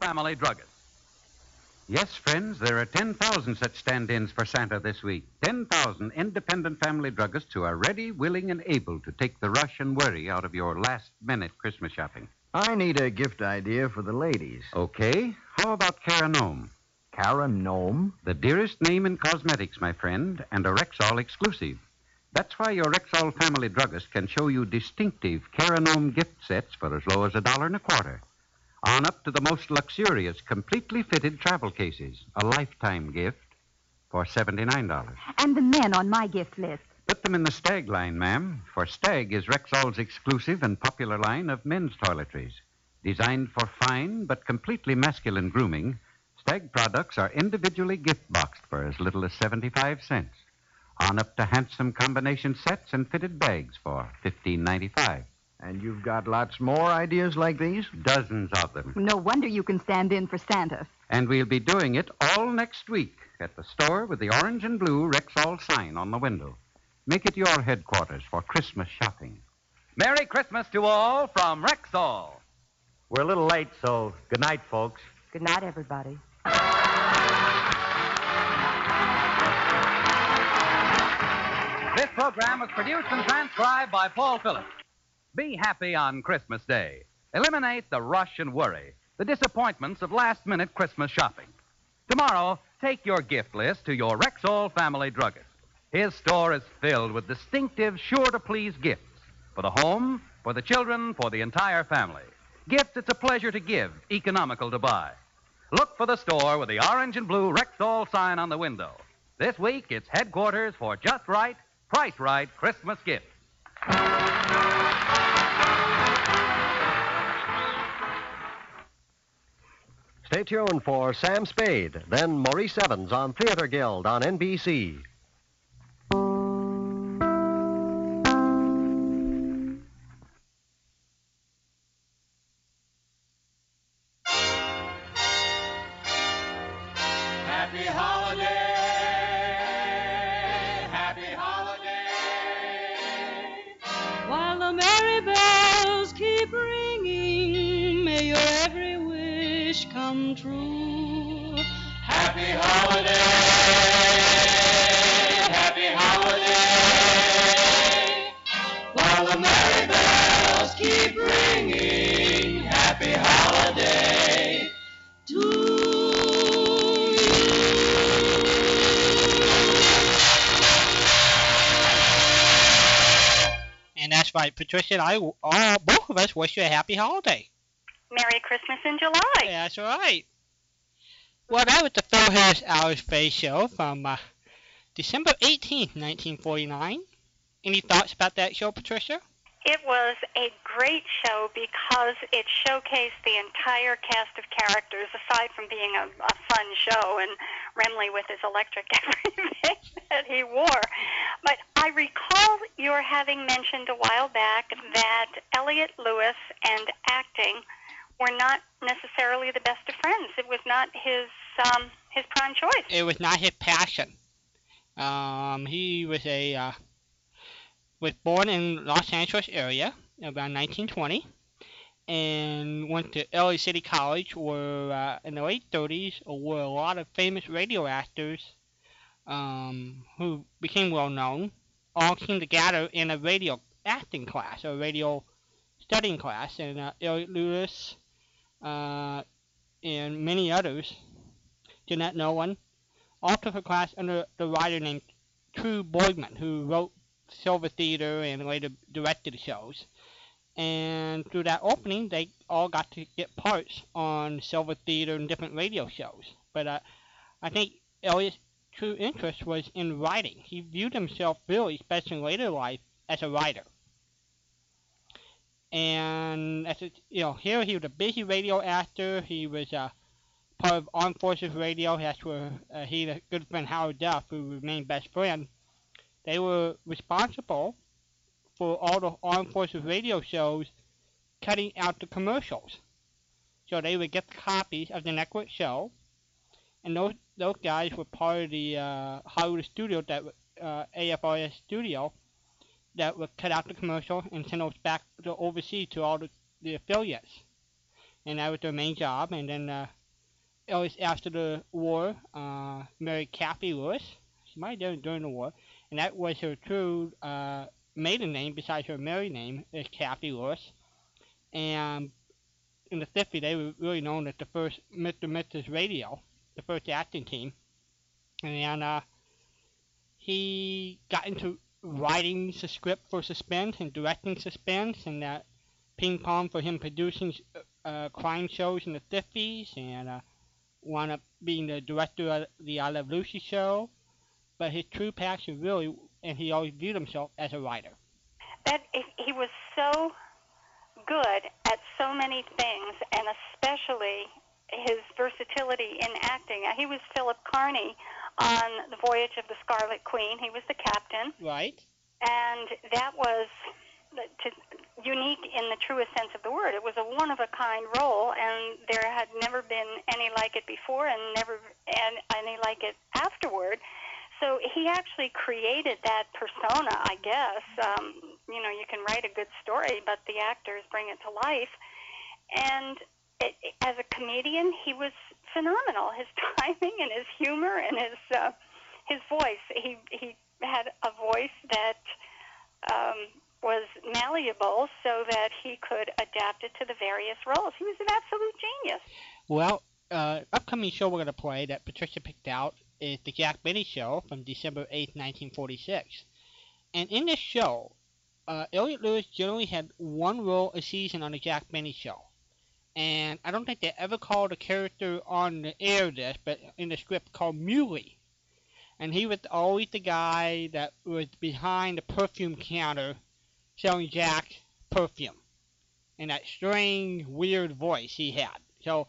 Family Druggist. Yes, friends, there are 10,000 such stand ins for Santa this week. 10,000 independent family druggists who are ready, willing, and able to take the rush and worry out of your last minute Christmas shopping. I need a gift idea for the ladies. Okay, how about Cara Nome? Cara Nome? The dearest name in cosmetics, my friend, and a Rexall exclusive. That's why your Rexall family druggist can show you distinctive Cara Nome gift sets for as low as a dollar and a quarter. On up to the most luxurious, completely fitted travel cases, a lifetime gift for $79. And the men on my gift list. Put them in the Stag line, ma'am, for Stag is Rexall's exclusive and popular line of men's toiletries. Designed for fine but completely masculine grooming, Stag products are individually gift boxed for as little as 75 cents. On up to handsome combination sets and fitted bags for $15.95. And you've got lots more ideas like these? Dozens of them. No wonder you can stand in for Santa. And we'll be doing it all next week at the store with the orange and blue Rexall sign on the window. Make it your headquarters for Christmas shopping. Merry Christmas to all from Rexall. We're a little late, so good night, folks. Good night, everybody. This program was produced and transcribed by Paul Phillips. Be happy on Christmas Day. Eliminate the rush and worry, the disappointments of last minute Christmas shopping. Tomorrow, take your gift list to your Rexall family druggist. His store is filled with distinctive, sure to please gifts for the home, for the children, for the entire family. Gifts it's a pleasure to give, economical to buy. Look for the store with the orange and blue Rexall sign on the window. This week, it's headquarters for just right, price right Christmas gifts. Stay tuned for Sam Spade, then Maurice Evans on Theater Guild on NBC. Keep ringing, happy holiday to And that's right, Patricia and I, all, both of us wish you a happy holiday. Merry Christmas in July. That's right. Well, that was the Phil Harris Alice Faye Show from uh, December 18th, 1949. Any thoughts about that show, Patricia? It was a great show because it showcased the entire cast of characters, aside from being a, a fun show and Remley with his electric everything that he wore. But I recall your having mentioned a while back that Elliot Lewis and acting were not necessarily the best of friends. It was not his um, his prime choice. It was not his passion. Um, he was a uh, was born in Los Angeles area around 1920, and went to LA City College, where uh, in the late 30s were a lot of famous radio actors um, who became well known, all came together in a radio acting class, a radio studying class, and uh, Elliot Lewis uh, and many others, Jeanette Nolan, all took a class under the writer named True Boardman, who wrote Silver Theater and later directed shows. And through that opening, they all got to get parts on Silver Theater and different radio shows. But uh, I think Elliot's true interest was in writing. He viewed himself really, especially in later life, as a writer. And as a, you know, here he was a busy radio actor. He was uh, part of Armed Forces Radio. That's where uh, he a good friend Howard Duff, who remained best friend, they were responsible for all the Armed Forces radio shows cutting out the commercials. So they would get copies of the network show, and those those guys were part of the uh, Hollywood studio that uh, AFRS studio that would cut out the commercial and send those back to overseas to all the, the affiliates. And that was their main job. And then uh, Ellis after the war uh, married Cathy Lewis. She might have done it during the war, and that was her true uh, maiden name besides her married name is Cathy Lewis. And in the 50s, they were really known as the first Mr. Mrs. Radio, the first acting team. And uh, he got into writing the script for Suspense and directing Suspense, and that ping pong for him producing uh, crime shows in the 50s, and uh, wound up being the director of the I Love Lucy show. But his true passion really, and he always viewed himself as a writer. That he was so good at so many things, and especially his versatility in acting. He was Philip Carney on the Voyage of the Scarlet Queen. He was the captain. Right. And that was to, unique in the truest sense of the word. It was a one of a kind role, and there had never been any like it before, and never and any like it afterward. So he actually created that persona, I guess. Um, you know, you can write a good story, but the actors bring it to life. And it, as a comedian, he was phenomenal. His timing and his humor and his uh, his voice. He he had a voice that um, was malleable, so that he could adapt it to the various roles. He was an absolute genius. Well, uh, upcoming show we're going to play that Patricia picked out is the Jack Benny Show from December 8, 1946. And in this show, uh, Elliot Lewis generally had one role a season on the Jack Benny Show. And I don't think they ever called a character on the air this, but in the script called Muley. And he was always the guy that was behind the perfume counter selling Jack perfume. And that strange, weird voice he had. So,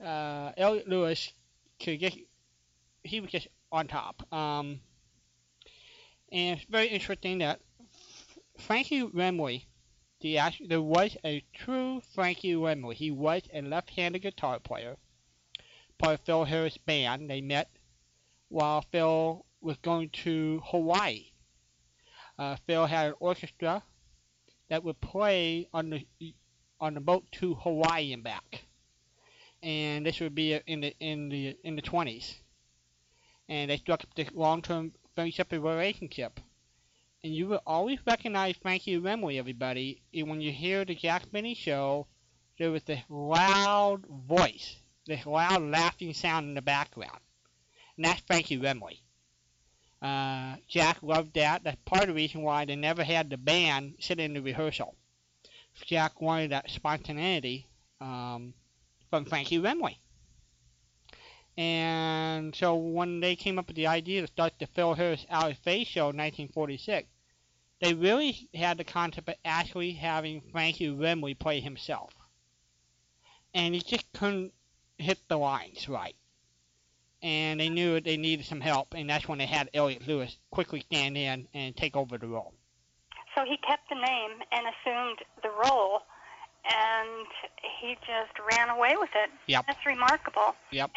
uh, Elliot Lewis could get he was just on top. Um, and it's very interesting that Frankie Remley, the there was a true Frankie Remley. He was a left-handed guitar player, part of Phil Harris' band. They met while Phil was going to Hawaii. Uh, Phil had an orchestra that would play on the on the boat to Hawaii and back, and this would be in the in the in the 20s and they struck up this long-term friendship and relationship. And you will always recognize Frankie Remley, everybody, and when you hear the Jack Benny show, there was this loud voice, this loud laughing sound in the background. And that's Frankie Remley. Uh, Jack loved that. That's part of the reason why they never had the band sit in the rehearsal. Jack wanted that spontaneity um, from Frankie Remley. And so when they came up with the idea to start the Phil Harris Alice Faye show in 1946, they really had the concept of actually having Frankie Remley play himself. And he just couldn't hit the lines right. And they knew they needed some help, and that's when they had Elliot Lewis quickly stand in and take over the role. So he kept the name and assumed the role, and he just ran away with it. Yep. That's remarkable. Yep.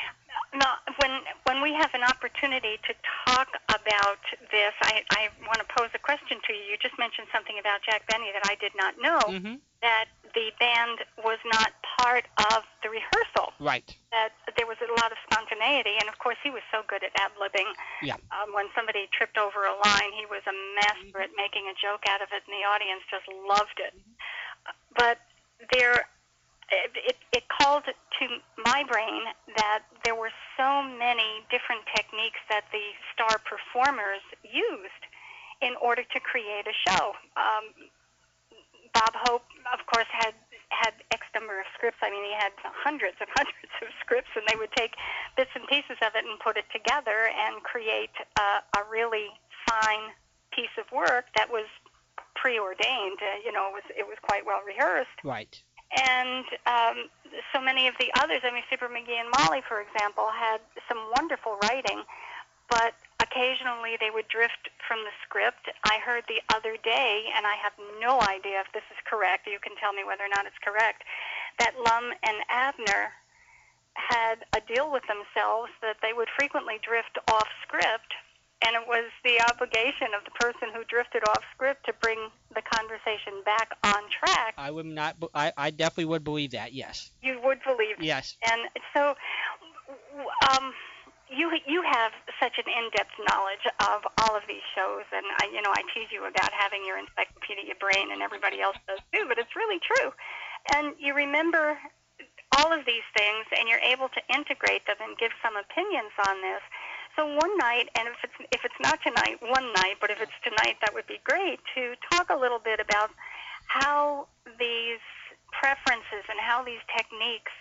No, when when we have an opportunity to talk about this, I, I want to pose a question to you. You just mentioned something about Jack Benny that I did not know. Mm-hmm. That the band was not part of the rehearsal. Right. That there was a lot of spontaneity, and of course he was so good at ad libbing. Yeah. Um, when somebody tripped over a line, he was a master at making a joke out of it, and the audience just loved it. But there it, it, called to my brain that there were so many different techniques that the star performers used in order to create a show. Um, Bob Hope, of course, had had X number of scripts. I mean, he had hundreds and hundreds of scripts, and they would take bits and pieces of it and put it together and create a, a really fine piece of work that was preordained. Uh, you know, it was it was quite well rehearsed Right. and um, so many of the others. I mean, Fibber McGee and Molly, for example, had some wonderful writing, but occasionally they would drift from the script. I heard the other day, and I have no idea if this is correct. You can tell me whether or not it's correct. That Lum and Abner had a deal with themselves that they would frequently drift off script and it was the obligation of the person who drifted off script to bring the conversation back on track. I would not. I, I definitely would believe that. Yes. You would believe. Yes. And so um, you you have such an in-depth knowledge of all of these shows, and I, you know, I tease you about having your encyclopedia brain, and everybody else does too. But it's really true, and you remember all of these things, and you're able to integrate them and give some opinions on this. So one night, and if it's if it's not tonight, one night, but if it's tonight, that would be great to talk a little bit about how these preferences and how these techniques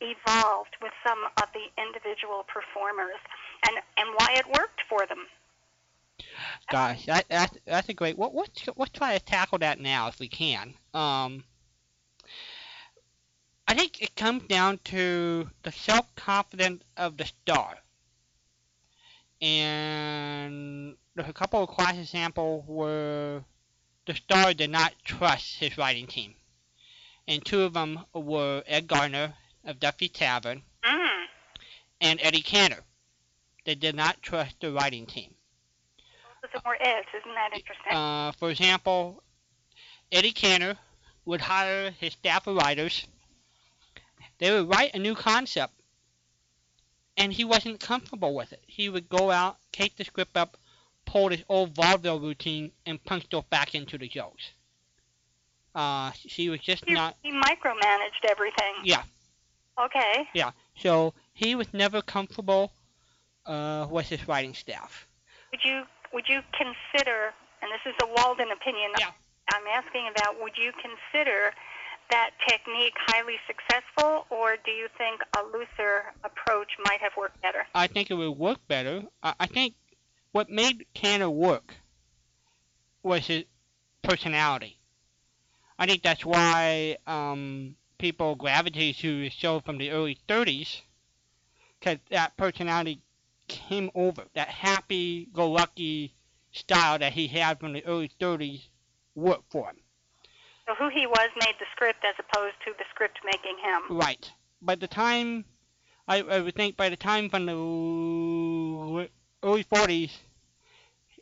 evolved with some of the individual performers and and why it worked for them. Gosh, that, that that's a great. What let's let's try to tackle that now if we can. Um, I think it comes down to the self confidence of the star. And there's a couple of class examples where the star did not trust his writing team. And two of them were Ed Gardner of Duffy Tavern Mm. and Eddie Cantor. They did not trust the writing team. Them were Eds, isn't that interesting? Uh, for example, Eddie Cantor would hire his staff of writers. They would write a new concept, and he wasn't comfortable with it. He would go out, take the script up, pull his old vaudeville routine, and punch those back into the jokes. Uh, he was just he, not. he micromanaged everything. Yeah, Okay. yeah. So he was never comfortable uh, with his writing staff. Would you would you consider, and this is a Walden opinion, Yeah. I'm asking about, would you consider that technique highly successful, or do you think a looser approach might have worked better? I think it would work better. I, I think what made Cantor work was his personality. I think that's why um, people gravitate to his show from the early 30s, because that personality came over. That happy-go-lucky style that he had from the early 30s worked for him. So who he was made the script as opposed to the script making him. Right. By the time, I, I would think by the time from the early 40s,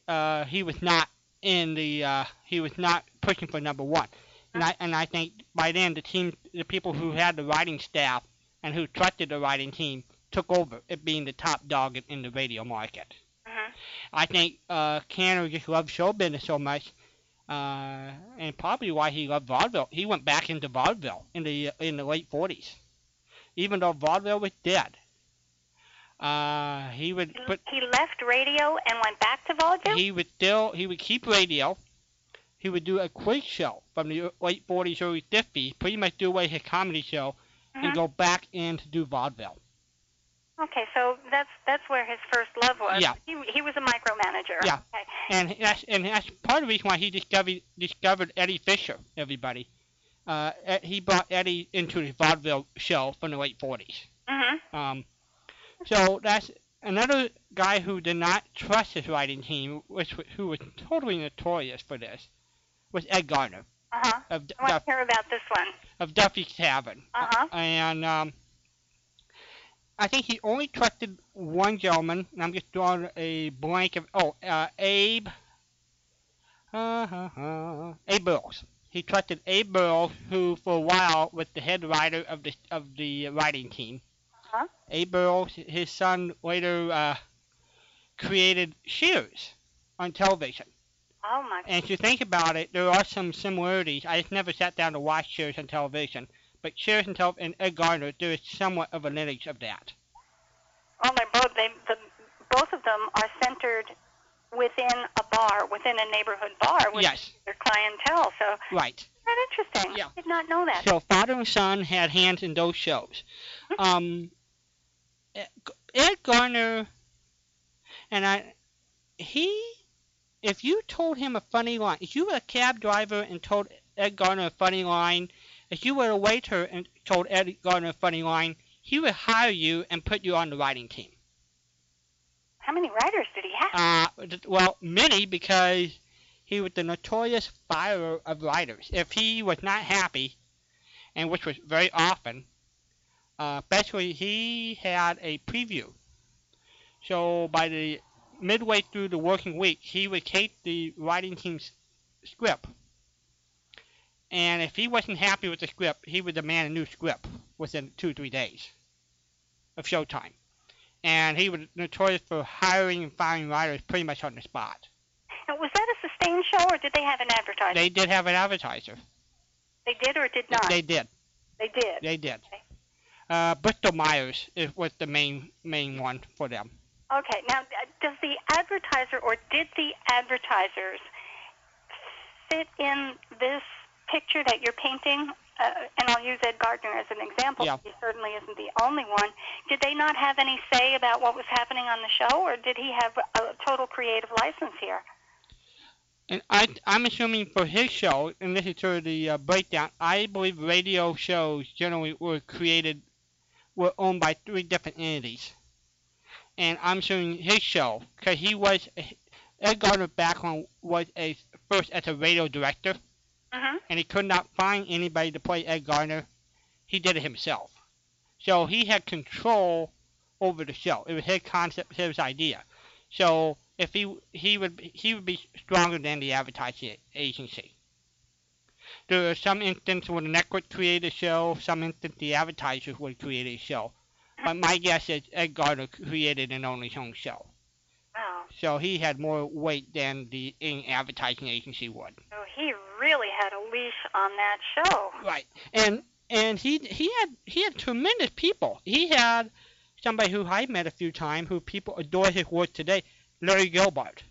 uh, he was not in the, uh, he was not pushing for number one. And I, and I think by then the team, the people who had the writing staff and who trusted the writing team took over it being the top dog in, in the radio market. hmm I think uh, Cantor just loved show business so much, uh, and probably why he loved vaudeville. He went back into vaudeville in the in the late 40s, even though vaudeville was dead. Uh, he would He, put he left radio and went back to vaudeville. he would still he would keep radio. He would do a quiz show from the late 40s, early 50s, pretty much do away his comedy show, and Mhm. go back in to do vaudeville. Okay, so that's that's where his first love was. Yeah. He he was a micromanager. Yeah. Okay. and that's and that's part of the reason why he discovered discovered Eddie Fisher. Everybody, uh, he brought Eddie into his vaudeville show from the late 40s. Mhm. Um, so that's another guy who did not trust his writing team, which who was totally notorious for this, was Ed Gardner Uh huh. I want Duff, to hear about this one. of Duffy's Tavern. Uh huh. And um, I think he only trusted one gentleman, and I'm just drawing a blank of oh, uh, Abe. Uh, uh, uh, Abe Burrows. He trusted Abe Burrows, who for a while was the head writer of the of the writing team. Uh-huh. Abe Burrows, his son, later uh, created Cheers on television. Oh my. And if you think about it, there are some similarities. I just never sat down to watch Cheers on television, but and, tel- and Ed Gardner, there is somewhat of a lineage of that. Well, they're both they the both of them are centered within a bar, within a neighborhood bar with Yes, their clientele. So right. that's interesting. Yeah. I Did not know that. So father and son had hands in those shows. Um, Ed Gardner, and I, he, if you told him a funny line, if you were a cab driver and told Ed Gardner a funny line, if you were a waiter and told Ed Gardner a funny line, he would hire you and put you on the writing team. How many writers did he have? Uh, well, many because he was the notorious firer of writers. If he was not happy, and which was very often, uh, especially he had a preview. So by the midway through the working week, he would take the writing team's script, and if he wasn't happy with the script, he would demand a new script within two or three days of showtime. and he was notorious for hiring and firing writers pretty much on the spot. Now, was that a sustained show, or did they have an advertiser? They did have an advertiser. They did or did not? They did. They did. They did. Uh, Bristol Myers is, was the main main one for them. Okay. Now, does the advertiser or did the advertisers fit in this picture that you're painting? Uh, and I'll use Ed Gardner as an example. Yeah. He certainly isn't the only one. Did they not have any say about what was happening on the show, or did he have a total creative license here? And I, I'm assuming for his show, and this is sort of the uh, breakdown, I believe radio shows generally were created, were owned by three different entities. And I'm assuming his show, because he was, Ed Gardner's background was a first as a radio director, Mm-hmm. and he could not find anybody to play Ed Gardner. He did it himself. So he had control over the show. It was his concept, his idea. So if he he would he would be stronger than the advertising agency. There are some instances where the network created a show, some instances the advertisers would create a show. But my guess is Ed Gardner created and owned his own show. Wow. So he had more weight than the in advertising agency would. So he really had a leash on that show. Right. And and he he had he had tremendous people. He had somebody who I met a few times who people adore his work today, Larry Gelbart.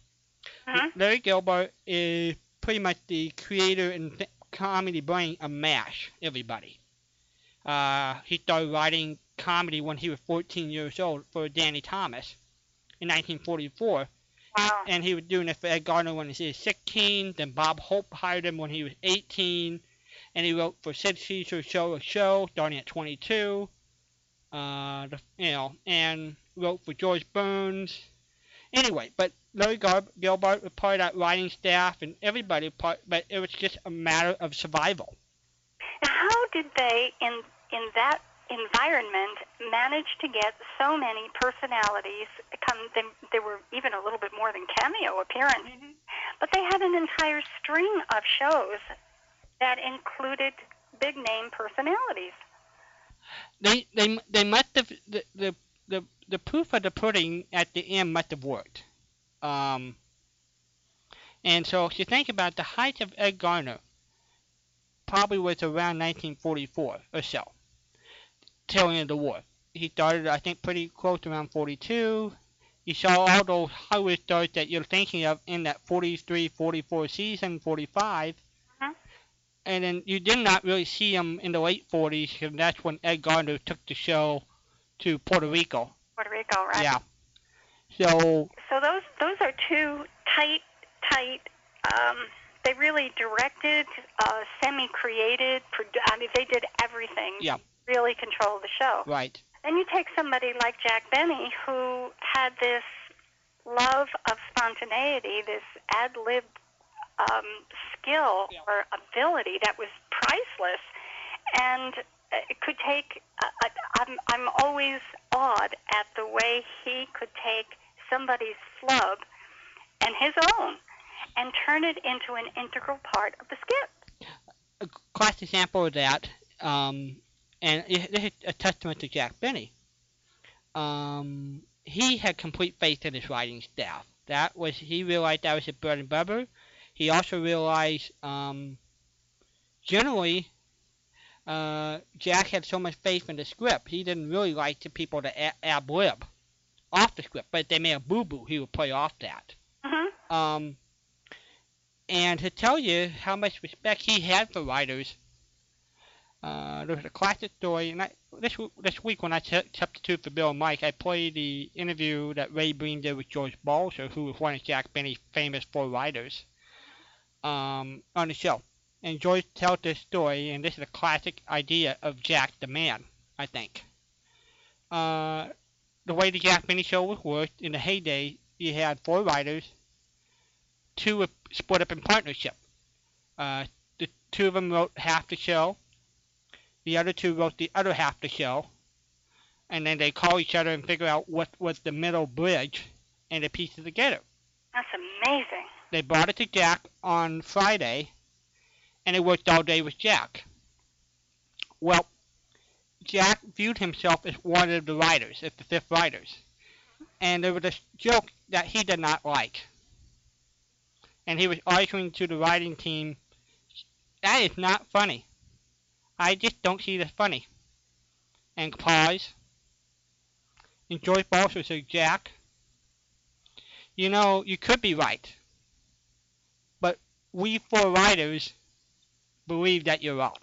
Mhm. Larry Gelbart is pretty much the creator and th- comedy brain of MASH, everybody. Uh, he started writing comedy when he was 14 years old for Danny Thomas in 1944 Wow. and he was doing it for Ed Gardner when he was 16. Then Bob Hope hired him when he was 18, and he wrote for Sid Caesar's show, a show starting at 22. Uh, the, you know, and wrote for George Burns. Anyway, but Larry Gar- Gelbart was part of that writing staff, and everybody part. But it was just a matter of survival. Now, how did they, in in that environment, manage to get so many personalities? Come, they, they were even a little bit more than cameo appearances, but they had an entire string of shows that included big name personalities. They they they must have the the the, the proof of the pudding at the end must have worked. Um, and so if you think about the height of Ed Gardner, probably was around 1944 or so, tail end of the war. He started, I think, pretty close around 42. You saw all those Hollywood stars that you're thinking of in that 43, 44 season, 45. Mhm. And then you did not really see him in the late 40s, and that's when Ed Gardner took the show to Puerto Rico. Puerto Rico, right? Yeah. So So those those are two tight, tight. Um, they really directed, uh, semi-created. Produ- I mean, they did everything. Yeah. Really control the show. right, Then you take somebody like Jack Benny, who had this love of spontaneity, this ad lib um, skill or ability that was priceless, and it could take. Uh, uh, I'm I'm always awed at the way he could take somebody's flub and his own, and turn it into an integral part of the skit. a classic example of that, um, and it, this is a testament to Jack Benny. Um, he had complete faith in his writing staff. That was he realized that was his bread and butter. He also realized, um, generally, uh, Jack had so much faith in the script. He didn't really like the people to a- ab lib off the script, but if they made a boo boo, he would play off that. hmm Um, and to tell you how much respect he had for writers, uh, there was a classic story. And I, this this week when I ch- substituted for Bill and Mike, I played the interview that Ray Briem did with George Balzer, who was one of Jack Benny's famous four writers, um, on the show. And George tells this story, and this is a classic idea of Jack the man, I think. Uh, the way the Jack Benny show was worked in the heyday, you had four writers two were split up in partnership. Uh, the two of them wrote half the show. The other two wrote the other half of the show. And then they call each other and figure out what was the middle bridge and they piece it together. That's amazing. They brought it to Jack on Friday and it worked all day with Jack. Well, Jack viewed himself as one of the writers, as the fifth writers. and there was a joke that he did not like. And he was arguing to the writing team, that is not funny. I just don't see this funny. And pause. And George Balzer said, Jack, you know, you could be right. But we four writers believe that you're wrong.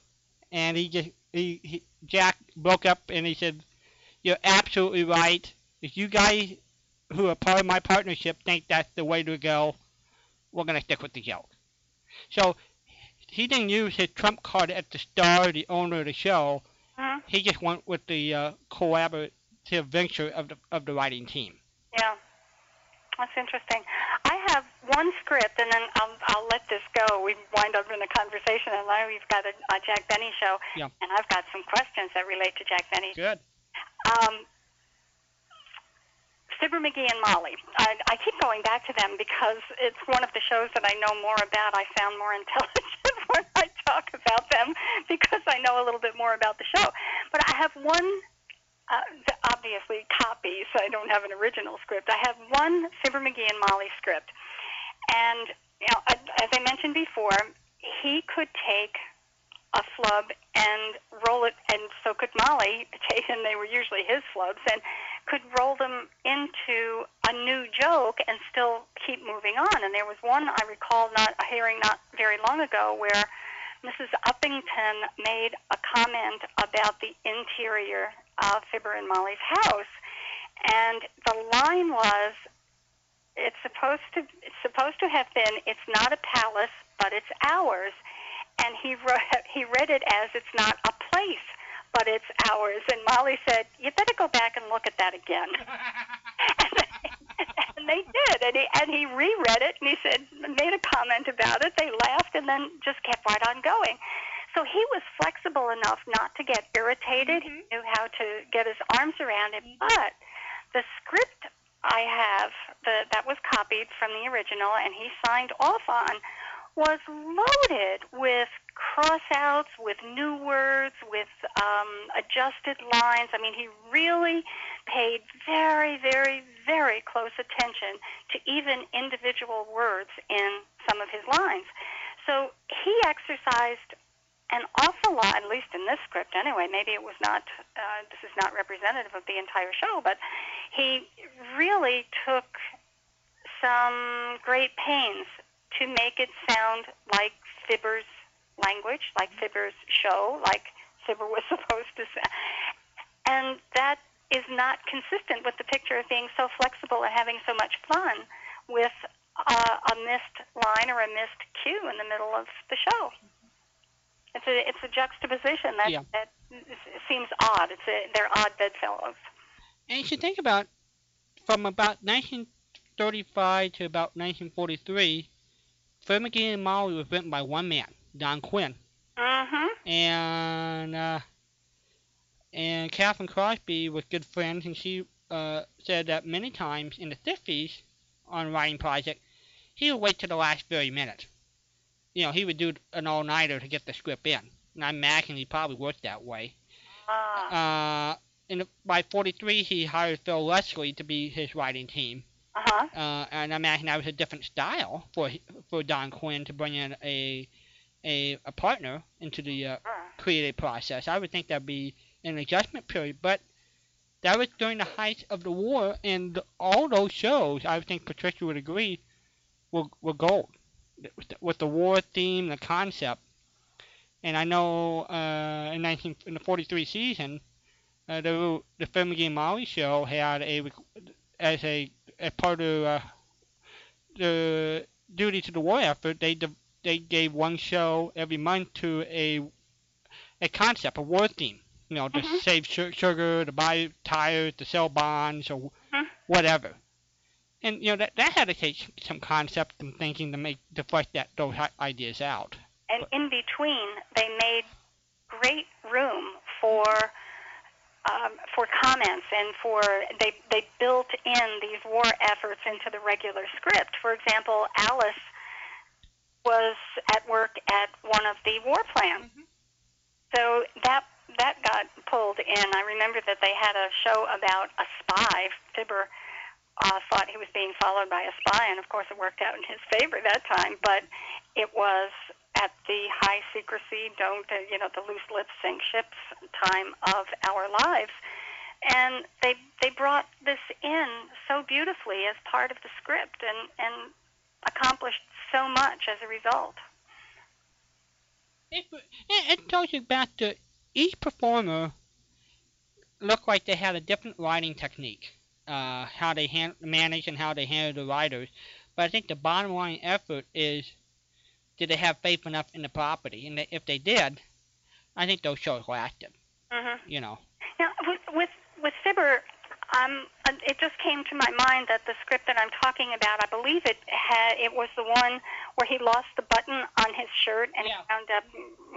And he just, he, he Jack broke up and he said, you're absolutely right. If you guys who are part of my partnership think that's the way to go, we're going to stick with the joke. So he didn't use his trump card at the star, the owner of the show. Mhm. He just went with the uh, collaborative venture of the of the writing team. Yeah, that's interesting. I have one script, and then I'll, I'll let this go. We wind up in a conversation, and now we've got a, a Jack Benny show, Yeah. and I've got some questions that relate to Jack Benny. Good. Um, Fibber McGee and Molly. I, I keep going back to them because it's one of the shows that I know more about. I found more intelligent when I talk about them because I know a little bit more about the show. But I have one, uh, obviously, copy, so I don't have an original script. I have one Fibber McGee and Molly script. And, you know, as as I mentioned before, he could take a flub and roll it, and so could Molly, and they were usually his flubs, and could roll them into a new joke and still keep moving on. And there was one I recall not hearing not very long ago where Mrs. Uppington made a comment about the interior of Fibber and Molly's house, and the line was, "It's supposed to it's supposed to have been, it's not a palace, but it's ours." And he wrote, he read it as it's not a place, but it's ours. And Molly said, "You better go back and look at that again." and, they, and they did, and he and he reread it, and he said, made a comment about it. They laughed, and then just kept right on going. So he was flexible enough not to get irritated. Mm-hmm. He knew how to get his arms around it. Mm-hmm. But the script I have the, that was copied from the original, and he signed off on was loaded with cross-outs, with new words, with um, adjusted lines. I mean, he really paid very, very, very close attention to even individual words in some of his lines. So he exercised an awful lot, at least in this script anyway. Maybe it was not, uh, this is not representative of the entire show, but he really took some great pains to make it sound like Fibber's language, like Fibber's show, like Fibber was supposed to sound. And that is not consistent with the picture of being so flexible and having so much fun with uh, a missed line or a missed cue in the middle of the show. It's a it's a juxtaposition that Yeah. that seems odd. It's a, they're odd bedfellows. And you should think about from about 1935 to about 1943, McGee and Molly was written by one man, Don Quinn, Mm-hmm. and uh, and Catherine Crosby was good friends, and she uh, said that many times in the 50s on a writing project, he would wait to the last very minute. You know, he would do an all-nighter to get the script in. And I imagine he probably worked that way. Ah. Uh, in the, by 43, he hired Phil Leslie to be his writing team. Uh-huh. Uh, and I imagine that was a different style for for Don Quinn to bring in a a, a partner into the uh, creative process. I would think that'd be an adjustment period, but that was during the height of the war, and all those shows, I would think Patricia would agree, were, were gold with the, with the war theme, the concept. And I know uh, in 19 in the 43 season, uh, the the McGee and Molly show had a as a as part of uh, the duty to the war effort, they de- they gave one show every month to a a concept, a war theme. You know, to Mhm. save su- sugar, to buy tires, to sell bonds, or Mhm. whatever. And you know that that had to take some concept and thinking to make to flesh that those ideas out. and in between they made great room for um, for comments and for they they built in these war efforts into the regular script. For example, Alice was at work at one of the war plans, so that that got pulled in. I remember that they had a show about a spy, Fibber uh, thought he was being followed by a spy, and of course it worked out in his favor that time. But it was at the high secrecy, don't uh, you know, the loose lips sink ships time of our lives, and they they brought this in so beautifully as part of the script, and and accomplished so much as a result. It, it, it tells you about the each performer looked like they had a different writing technique, uh, how they hand, manage and how they handle the writers. But I think the bottom line effort is, did they have faith enough in the property? And they, if they did, I think those shows lasted. Mm-hmm. You know. Now, with with with Fibber, um, uh, it just came to my mind that the script that I'm talking about, I believe it had it was the one where he lost the button on his shirt and Yeah. he wound up,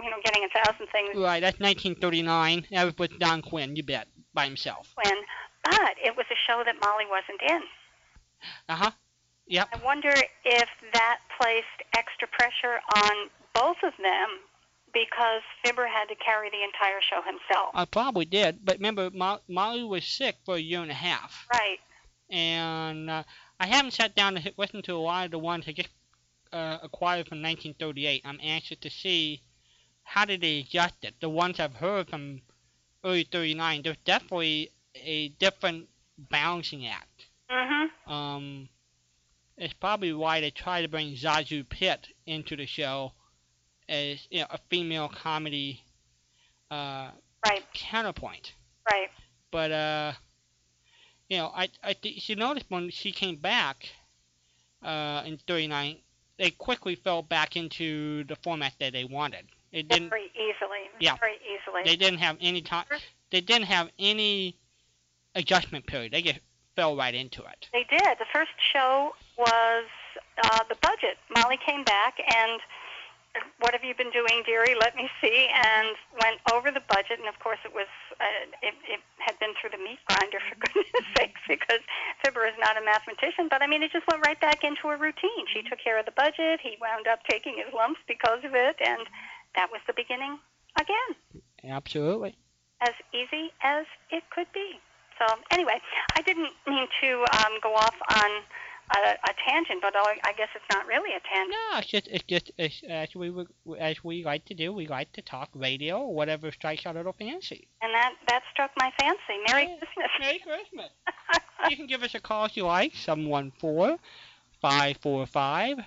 you know, getting a thousand things Right, that's 1939. That was with Don Quinn, you bet, by himself. when. But it was a show that Molly wasn't in. Uh huh. Yep. I wonder if that placed extra pressure on both of them because Fibber had to carry the entire show himself. I probably did, but remember, Mo- Molly was sick for a year and a half. Right. and uh, I haven't sat down to listen to a lot of the ones I just uh, acquired from 1938. I'm anxious to see how did they adjust it. The ones I've heard from early 39, there's definitely a different balancing act. Mhm. Um, it's probably why they try to bring ZaSu Pitt into the show as you know a female comedy uh, Right. counterpoint. Right. But uh, you know, I I th- you noticed when she came back uh, in '39, they quickly fell back into the format that they wanted. It didn't. Very easily. Yeah. Very easily. They didn't have any time. They didn't have any adjustment period. They just fell right into it. They did. The first show was uh, the budget. Molly came back and what have you been doing, dearie? Let me see. And went over the budget, and of course it was uh, it, it had been through the meat grinder for goodness sakes because Fibber is not a mathematician. But I mean, it just went right back into a routine. She took care of the budget. He wound up taking his lumps because of it, and that was the beginning again, Absolutely. as easy as it could be. So anyway, I didn't mean to um, go off on a, a tangent, but I I guess it's not really a tangent. No, it's just it's just it's, as we as we like to do. We like to talk radio or whatever strikes our little fancy. And that that struck my fancy. Merry Yeah. Christmas. Merry Christmas. you can give us a call if you like. 714 545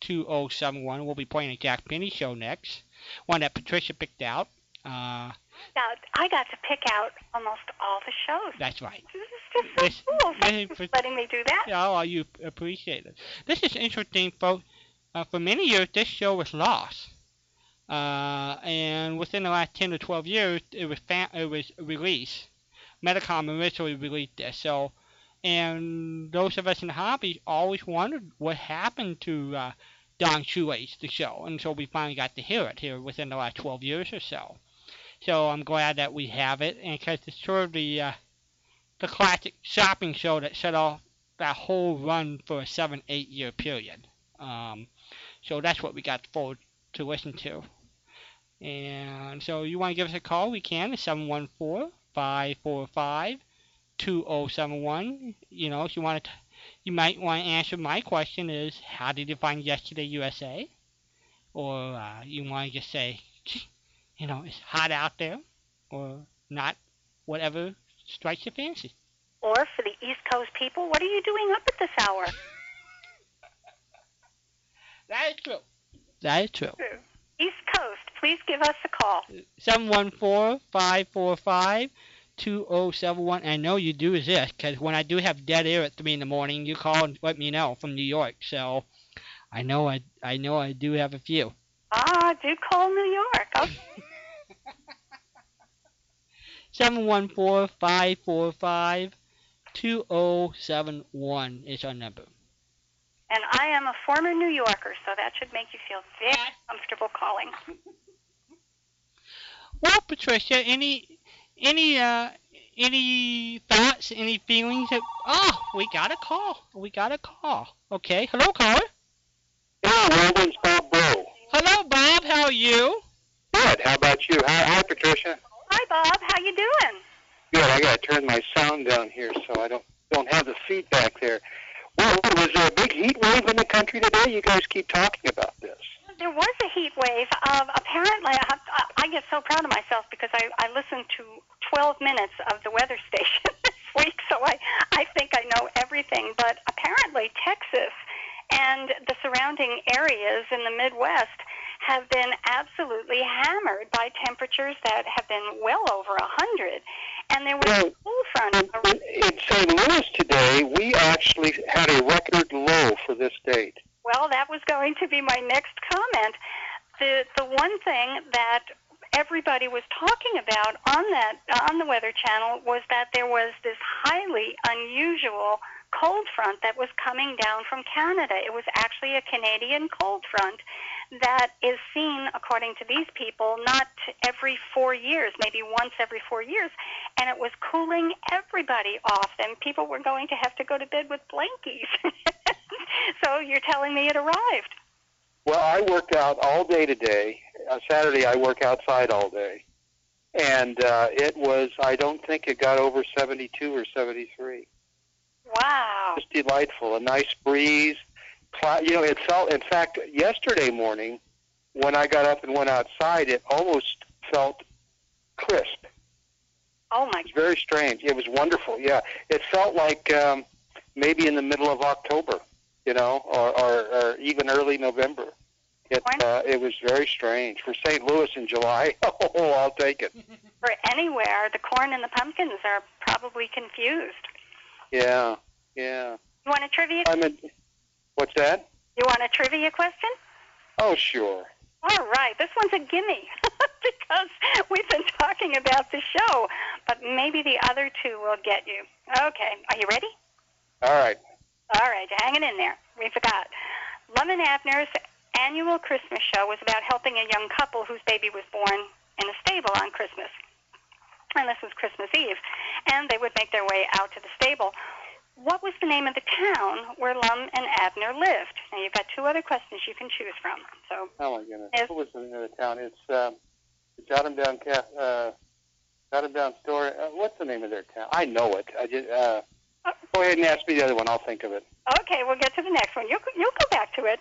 2071. We'll be playing a Jack Benny show next. One that Patricia picked out. Uh, Now, I got to pick out almost all the shows. that's right. This is just so This- cool. Thank you for letting me do that. Yeah, well, you appreciate it. This is interesting, folks. Uh, for many years, this show was lost. Uh, and within the last 10 to 12 years, it was fa- it was released. Metacom originally released this. So, and those of us in the hobby always wondered what happened to uh, Don Shoelace, the show. And so we finally got to hear it here within the last 12 years or so. So I'm glad that we have it, and because it's sort of the uh, the classic shopping show that set off that whole run for a seven, eight year period. Um, so that's what we got forward to listen to. And so you want to give us a call, we can, 714 545 2071. You know, if you want to, you might want to answer my question is, how did you find Yesterday USA? Or uh, you want to just say, "Gee, you know, it's hot out there, or not, whatever strikes your fancy. Or for the East Coast people, what are you doing up at this hour? That is true. That is true. East Coast, please give us a call. 714-545-2071. I know you do is this, because when I do have dead air at 3 in the morning, you call and let me know from New York. So I know I, I know I do have a few. Ah, do call New York. Okay. 714-545-2071 is our number. And I am a former New Yorker, so that should make you feel very comfortable calling. Well, Patricia, any any uh any thoughts, any feelings that oh, we got a call. We got a call. Okay. Hello, caller. Hello, Waldo. It's Bob Bro. Hello, Bob. How are you? Good. How about you? Hi, hi, Patricia. Hi, Bob. How you doing? Good. I gotta turn my sound down here so I don't don't have the feedback there. Well, was there a big heat wave in the country today? You guys keep talking about this. There was a heat wave. Um, apparently, I, I get so proud of myself because I, I listened to 12 minutes of the weather station this week, so I, I think I know everything. But apparently, Texas and the surrounding areas in the Midwest have been absolutely hammered by temperatures that have been well over 100. And there was Well, a cool front. In, in St. Louis today, we actually had a record low for this date. Well, that was going to be my next comment. The the one thing that everybody was talking about on that on the Weather Channel was that there was this highly unusual cold front that was coming down from Canada. It was actually a Canadian cold front that is seen, according to these people, not every four years, maybe once every four years, and it was cooling everybody off, and people were going to have to go to bed with blankies. so you're telling me it arrived. Well, I worked out all day today. Uh, Saturday, I work outside all day. And uh, it was, I don't think it got over 72 or 73. Wow. Just delightful. A nice breeze. Cloud, you know, it felt, in fact, yesterday morning, when I got up and went outside, it almost felt crisp. Oh my. It's very strange. It was wonderful. Yeah, it felt like um, maybe in the middle of October, you know, or, or, or even early November. It uh, it was very strange for St. Louis in July. Oh, I'll take it. For anywhere, the corn and the pumpkins are probably confused. Yeah, yeah. You want a trivia? I'm a. What's that? You want a trivia question? Oh, sure. All right, this one's a gimme because we've been talking about the show, but maybe the other two will get you. Okay, are you ready? All right. All right, you're hanging in there. We forgot. Lum and Abner's annual Christmas show was about helping a young couple whose baby was born in a stable on Christmas. And this was Christmas Eve. And they would make their way out to the stable. What was the name of the town where Lum and Abner lived? Now, you've got two other questions you can choose from. So, Oh my goodness. Yes. What was the name of the town? It's um, it's Jot 'Em Down Caf. Uh, Jot 'Em Down Store. Uh, what's the name of their town? I know it. I just. Uh, go ahead and ask me the other one. I'll think of it. Okay, we'll get to the next one. You'll, you'll go back to it.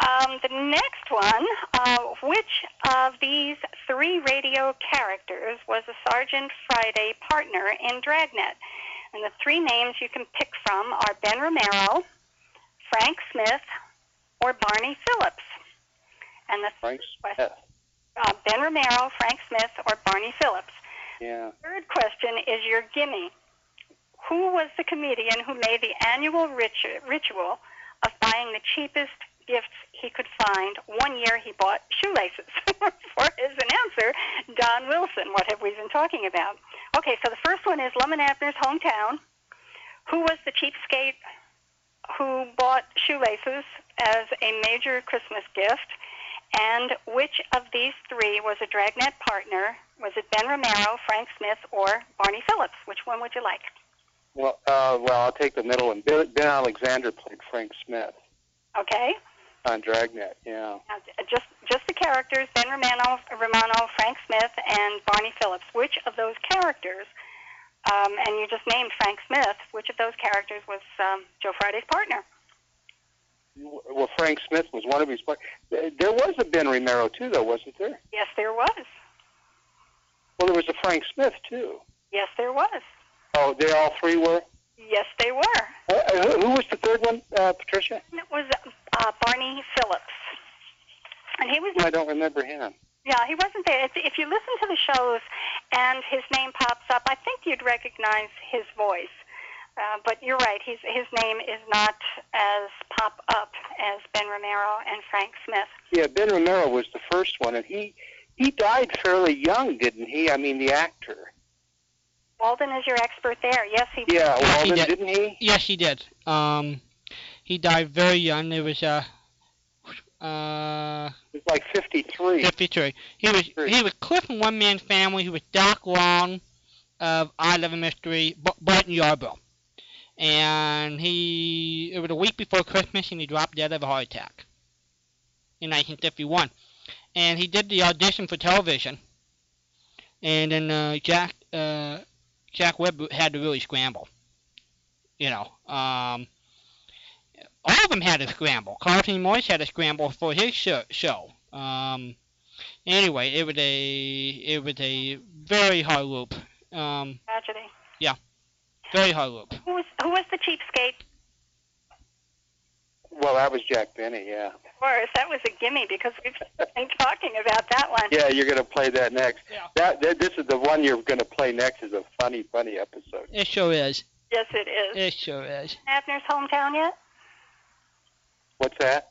Um, the next one, uh, which of these three radio characters was a Sergeant Friday partner in Dragnet? And the three names you can pick from are Ben Romero, Frank Smith, or Barney Phillips. And the Frank Smith. Uh, ben Romero, Frank Smith, or Barney Phillips. Yeah. Third question is your gimme. Who was the comedian who made the annual ritu- ritual of buying the cheapest gifts he could find? One year he bought shoelaces. For his announcer, Don Wilson. What have we been talking about? Okay, so the first one is Lum and Abner's hometown. Who was the cheapskate who bought shoelaces as a major Christmas gift? And which of these three was a dragnet partner? Was it Ben Romero, Frank Smith, or Barney Phillips? Which one would you like? Well, uh, well, I'll take the middle one. Ben Alexander played Frank Smith Okay, on Dragnet. Yeah. just just the characters: Ben Romano, Romano, Frank Smith, and Barney Phillips. Which of those characters? Um, and you just named Frank Smith. Which of those characters was um, Joe Friday's partner? Well, Frank Smith was one of his. part- There was a Ben Romero too, though, wasn't there? Yes, there was. Well, there was a Frank Smith too. Yes, there was. Oh, they all three were. Yes, they were. Uh, who, who was the third one, uh, Patricia? It was uh, Barney Phillips, and he was I don't remember him. Yeah, he wasn't there. If, if you listen to the shows and his name pops up, I think you'd recognize his voice. Uh, but you're right, he's, his name is not as pop up as Ben Romero and Frank Smith. Yeah, Ben Romero was the first one, and he he died fairly young, didn't he? I mean, the actor. Walden is your expert there. Yes, he Yeah, Yes, he Walden, did. didn't he? Yes, he did. Um, he died very young. It was uh, uh, He was like 53. 53. He was he was Cliff from One Man Family. He was Doc Long of I Love a Mystery, B- Barton Yarborough. And he it was a week before Christmas, and he dropped dead of a heart attack in 1951. And he did the audition for television. And then uh, Jack uh, Jack Webb had to really scramble. You know, um, all of them had a scramble. Carlton Morse had a scramble for his show. show. Um, anyway, it was a it was a very hard loop. Um, Tragedy. Yeah, very hard loop. Who was who was the cheapskate? Well, that was Jack Benny. Yeah. Of course, that was a gimme because we've been talking about that one. Yeah, you're going to play that next. Yeah. That, that this is the one you're going to play next. is a funny, funny episode. It sure is. Yes, it is. It sure is. Abner's hometown yet? What's that?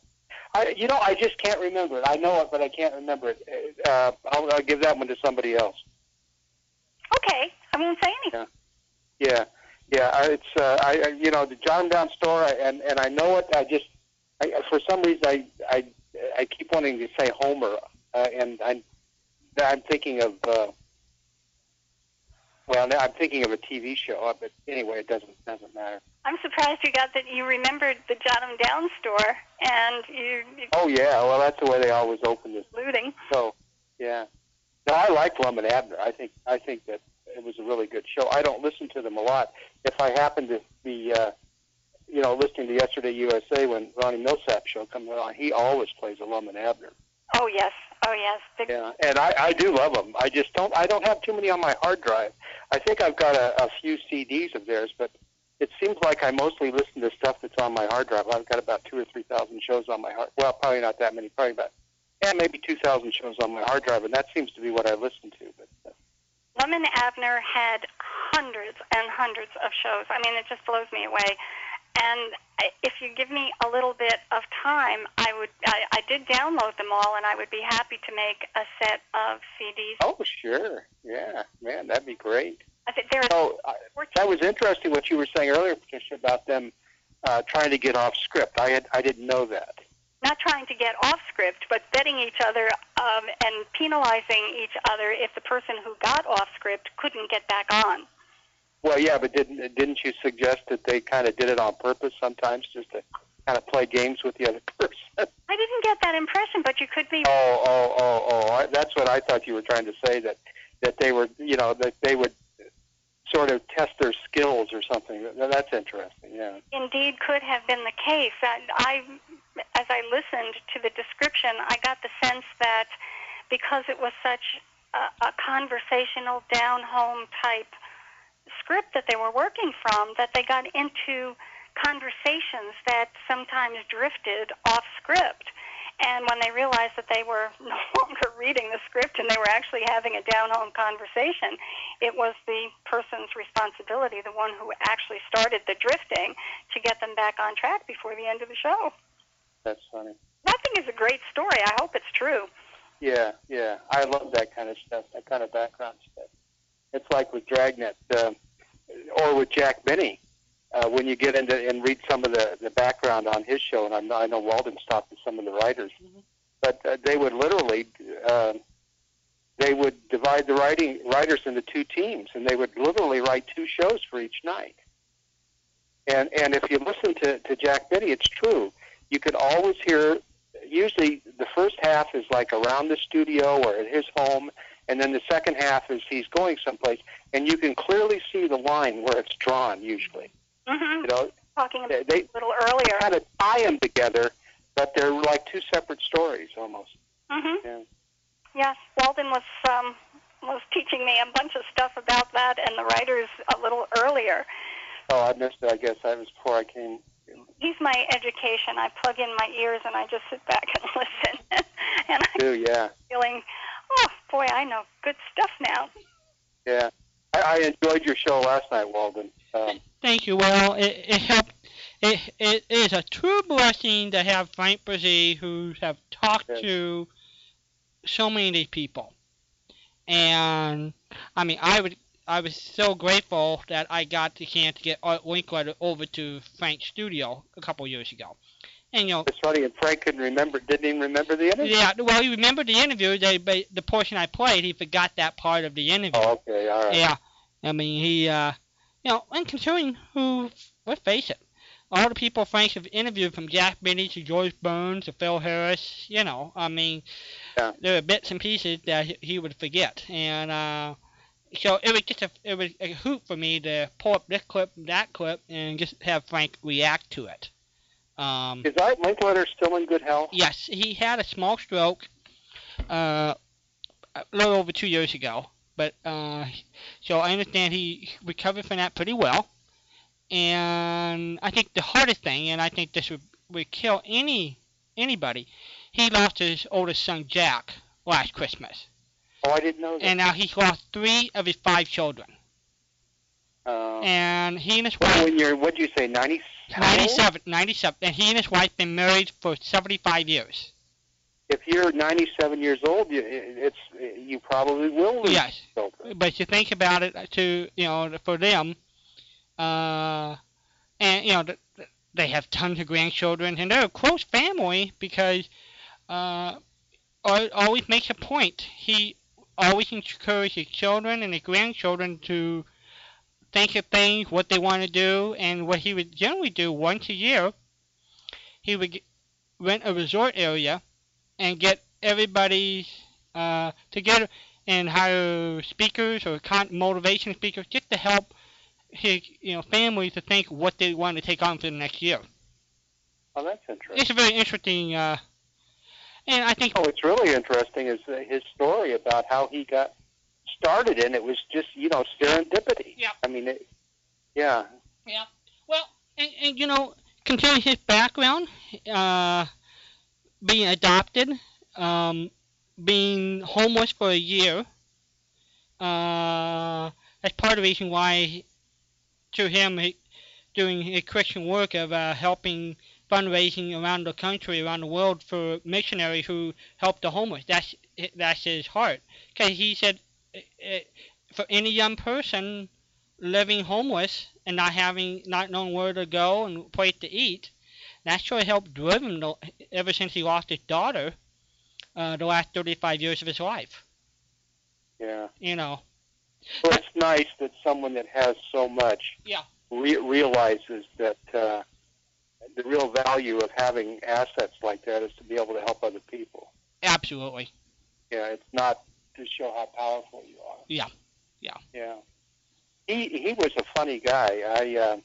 I, you know, I just can't remember it. I know it, but I can't remember it. Uh, I'll, I'll give that one to somebody else. Okay, I won't say anything. Yeah, yeah. I- It's uh, I, I you know the Jot 'Em Down store, I- and and I know it. I just I, for some reason I I I keep wanting to say Homer, uh, and I'm I'm thinking of uh, well, now I'm thinking of a TV show, but anyway, it doesn't doesn't matter. I'm surprised you got that. You remembered the Jot 'Em Down store, and you, you Oh yeah, well that's the way they always open this. looting. So yeah, no, I like Lum and Abner. I think I think that it was a really good show. I don't listen to them a lot. If I happen to be, uh, you know, listening to Yesterday USA when Ronnie Millsap show comes on, he always plays a Lum and Abner. Oh yes, oh yes. Big, Yeah, and I, I do love them. I just don't. I don't have too many on my hard drive. I think I've got a, a few CDs of theirs, but it seems like I mostly listen to stuff that's on my hard drive. I've got about two or three thousand shows on my hard. Well, probably not that many. Probably about yeah, maybe two thousand shows on my hard drive, and that seems to be what I listen to. But uh, Lum and Abner had hundreds and hundreds of shows. I mean, it just blows me away. And if you give me a little bit of time, I would. I, I did download them all, and I would be happy to make a set of CDs. oh, sure, yeah, man, that'd be great. There So I, that was interesting what you were saying earlier, Patricia, about them uh, trying to get off script. I had I didn't know that. not trying to get off script, but betting each other um, and penalizing each other if the person who got off script couldn't get back on. Well, yeah, but didn't didn't you suggest that they kind of did it on purpose sometimes, just to kind of play games with the other person? I didn't get that impression, but you could be. oh, oh, oh, oh! I, that's what I thought you were trying to say that that they were, you know, that they would sort of test their skills or something. That's interesting. Yeah. indeed could have been the case. I, I, as I listened to the description, I got the sense that because it was such a, a conversational, down-home type script that they were working from, that they got into conversations that sometimes drifted off script. And when they realized that they were no longer reading the script and they were actually having a down home conversation, it was the person's responsibility, the one who actually started the drifting, to get them back on track before the end of the show. That's funny. That thing is a great story. I hope it's true. Yeah, yeah. I love that kind of stuff, that kind of background stuff. It's like with Dragnet, uh, or with Jack Benny. Uh, when you get into and read some of the, the background on his show, and I know, I know Walden talked to some of the writers, but uh, they would literally uh, they would divide the writing writers into two teams, and they would literally write two shows for each night. And and if you listen to, to Jack Benny, it's true. You could always hear. Usually, the first half is like around the studio or at his home, and then the second half is he's going someplace, and you can clearly see the line where it's drawn. Usually, hmm you know, Talking a they, they little earlier. They kind of tie them together, but they're like two separate stories almost. hmm Yeah. Yes, Walden was um, was teaching me a bunch of stuff about that, and the writers a little earlier. Oh, I missed it. I guess I was before I came. He's my education. I plug in my ears and I just sit back and listen, and I'm Too, yeah, feeling, oh boy, I know good stuff now. yeah. I, I enjoyed your show last night, Walden. Um, Thank you. Well, it, it helped. It, it is a true blessing to have Frank Bresee, who have talked Yes. to so many people. And I mean, I would, I was so grateful that I got the chance to get Art Linkletter over to Frank's studio a couple years ago. And you know, it's funny, and Frank couldn't remember, didn't even remember the interview. yeah, well, he remembered the interview. They, but the portion I played, he forgot that part of the interview. Oh, okay, all right. Yeah, I mean he, uh, you know, and considering who, let's face it, all the people Frank have interviewed from Jack Benny to George Burns to Phil Harris, you know, I mean, Yeah. there are bits and pieces that he, would forget, and uh, so it was just a it was a hoot for me to pull up this clip, and that clip, and just have Frank react to it. Um, Is Linkletter still in good health? Yes, he had a small stroke uh, a little over two years ago, but uh, so I understand he recovered from that pretty well. And I think the hardest thing, and I think this would, would kill any anybody, he lost his oldest son Jack last Christmas, Oh, I didn't know that. and now he's lost three of his five children. uh, And he and his wife, when you're, what'd you say, 90? 97, 97, and he and his wife been married for 75 years. If you're 97 years old, you, it's you probably will lose Yes. children. but you think about it to you know for them uh and you know th- th- they have tons of grandchildren and they're a close family because uh always makes a point he always encourages his children and his grandchildren to think of things what they want to do and what he would generally do once a year he would rent a resort area and get everybody uh, together and hire speakers or con- motivation speakers just to help his you know family to think what they want to take on for the next year. Oh, that's interesting. It's a very interesting, uh, and I think Oh, what's really interesting is his story about how he got started, and it was just you know serendipity. Yeah. I mean, it, yeah. Yeah. Well, and, and you know, considering his background, uh, being adopted, um, being homeless for a year, uh, that's part of the reason why, to him, he, doing a Christian work of uh, helping fundraising around the country, around the world for missionaries who help the homeless. That's that's his heart. Because he said, eh, eh, for any young person living homeless and not having, not knowing where to go and place to eat, that sure helped drive him ever since he lost his daughter, uh, the last 35 years of his life. Yeah. You know. Well, it's nice that someone that has so much Yeah. re- realizes that uh, the real value of having assets like that is to be able to help other people. Absolutely. Yeah, it's not to show how powerful you are. Yeah. Yeah. Yeah. He he was a funny guy. I uh,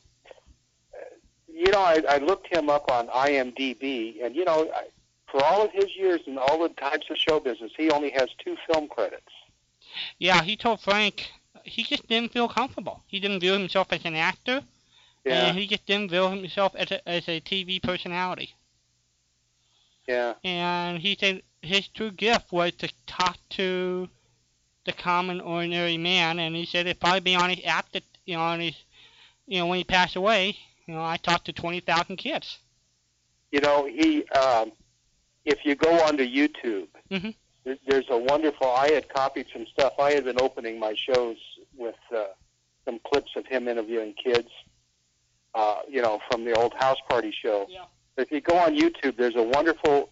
you know I, I looked him up on IMDb, and you know I, for all of his years and all the types of show business, he only has two film credits. Yeah, he told Frank he just didn't feel comfortable. He didn't view himself as an actor, Yeah. and he just didn't view himself as a, as a TV personality. Yeah. And he said his true gift was to talk to the common, ordinary man, and he said it'd probably be on his after, you know, on his, you know, when he passed away. You know, I talked to twenty thousand kids. You know he um, if you go onto YouTube, Mhm. there- there's a wonderful. I had copied some stuff. I had been opening my shows with uh, some clips of him interviewing kids. Uh, you know, from the old house party show. Yeah. If you go on YouTube, there's a wonderful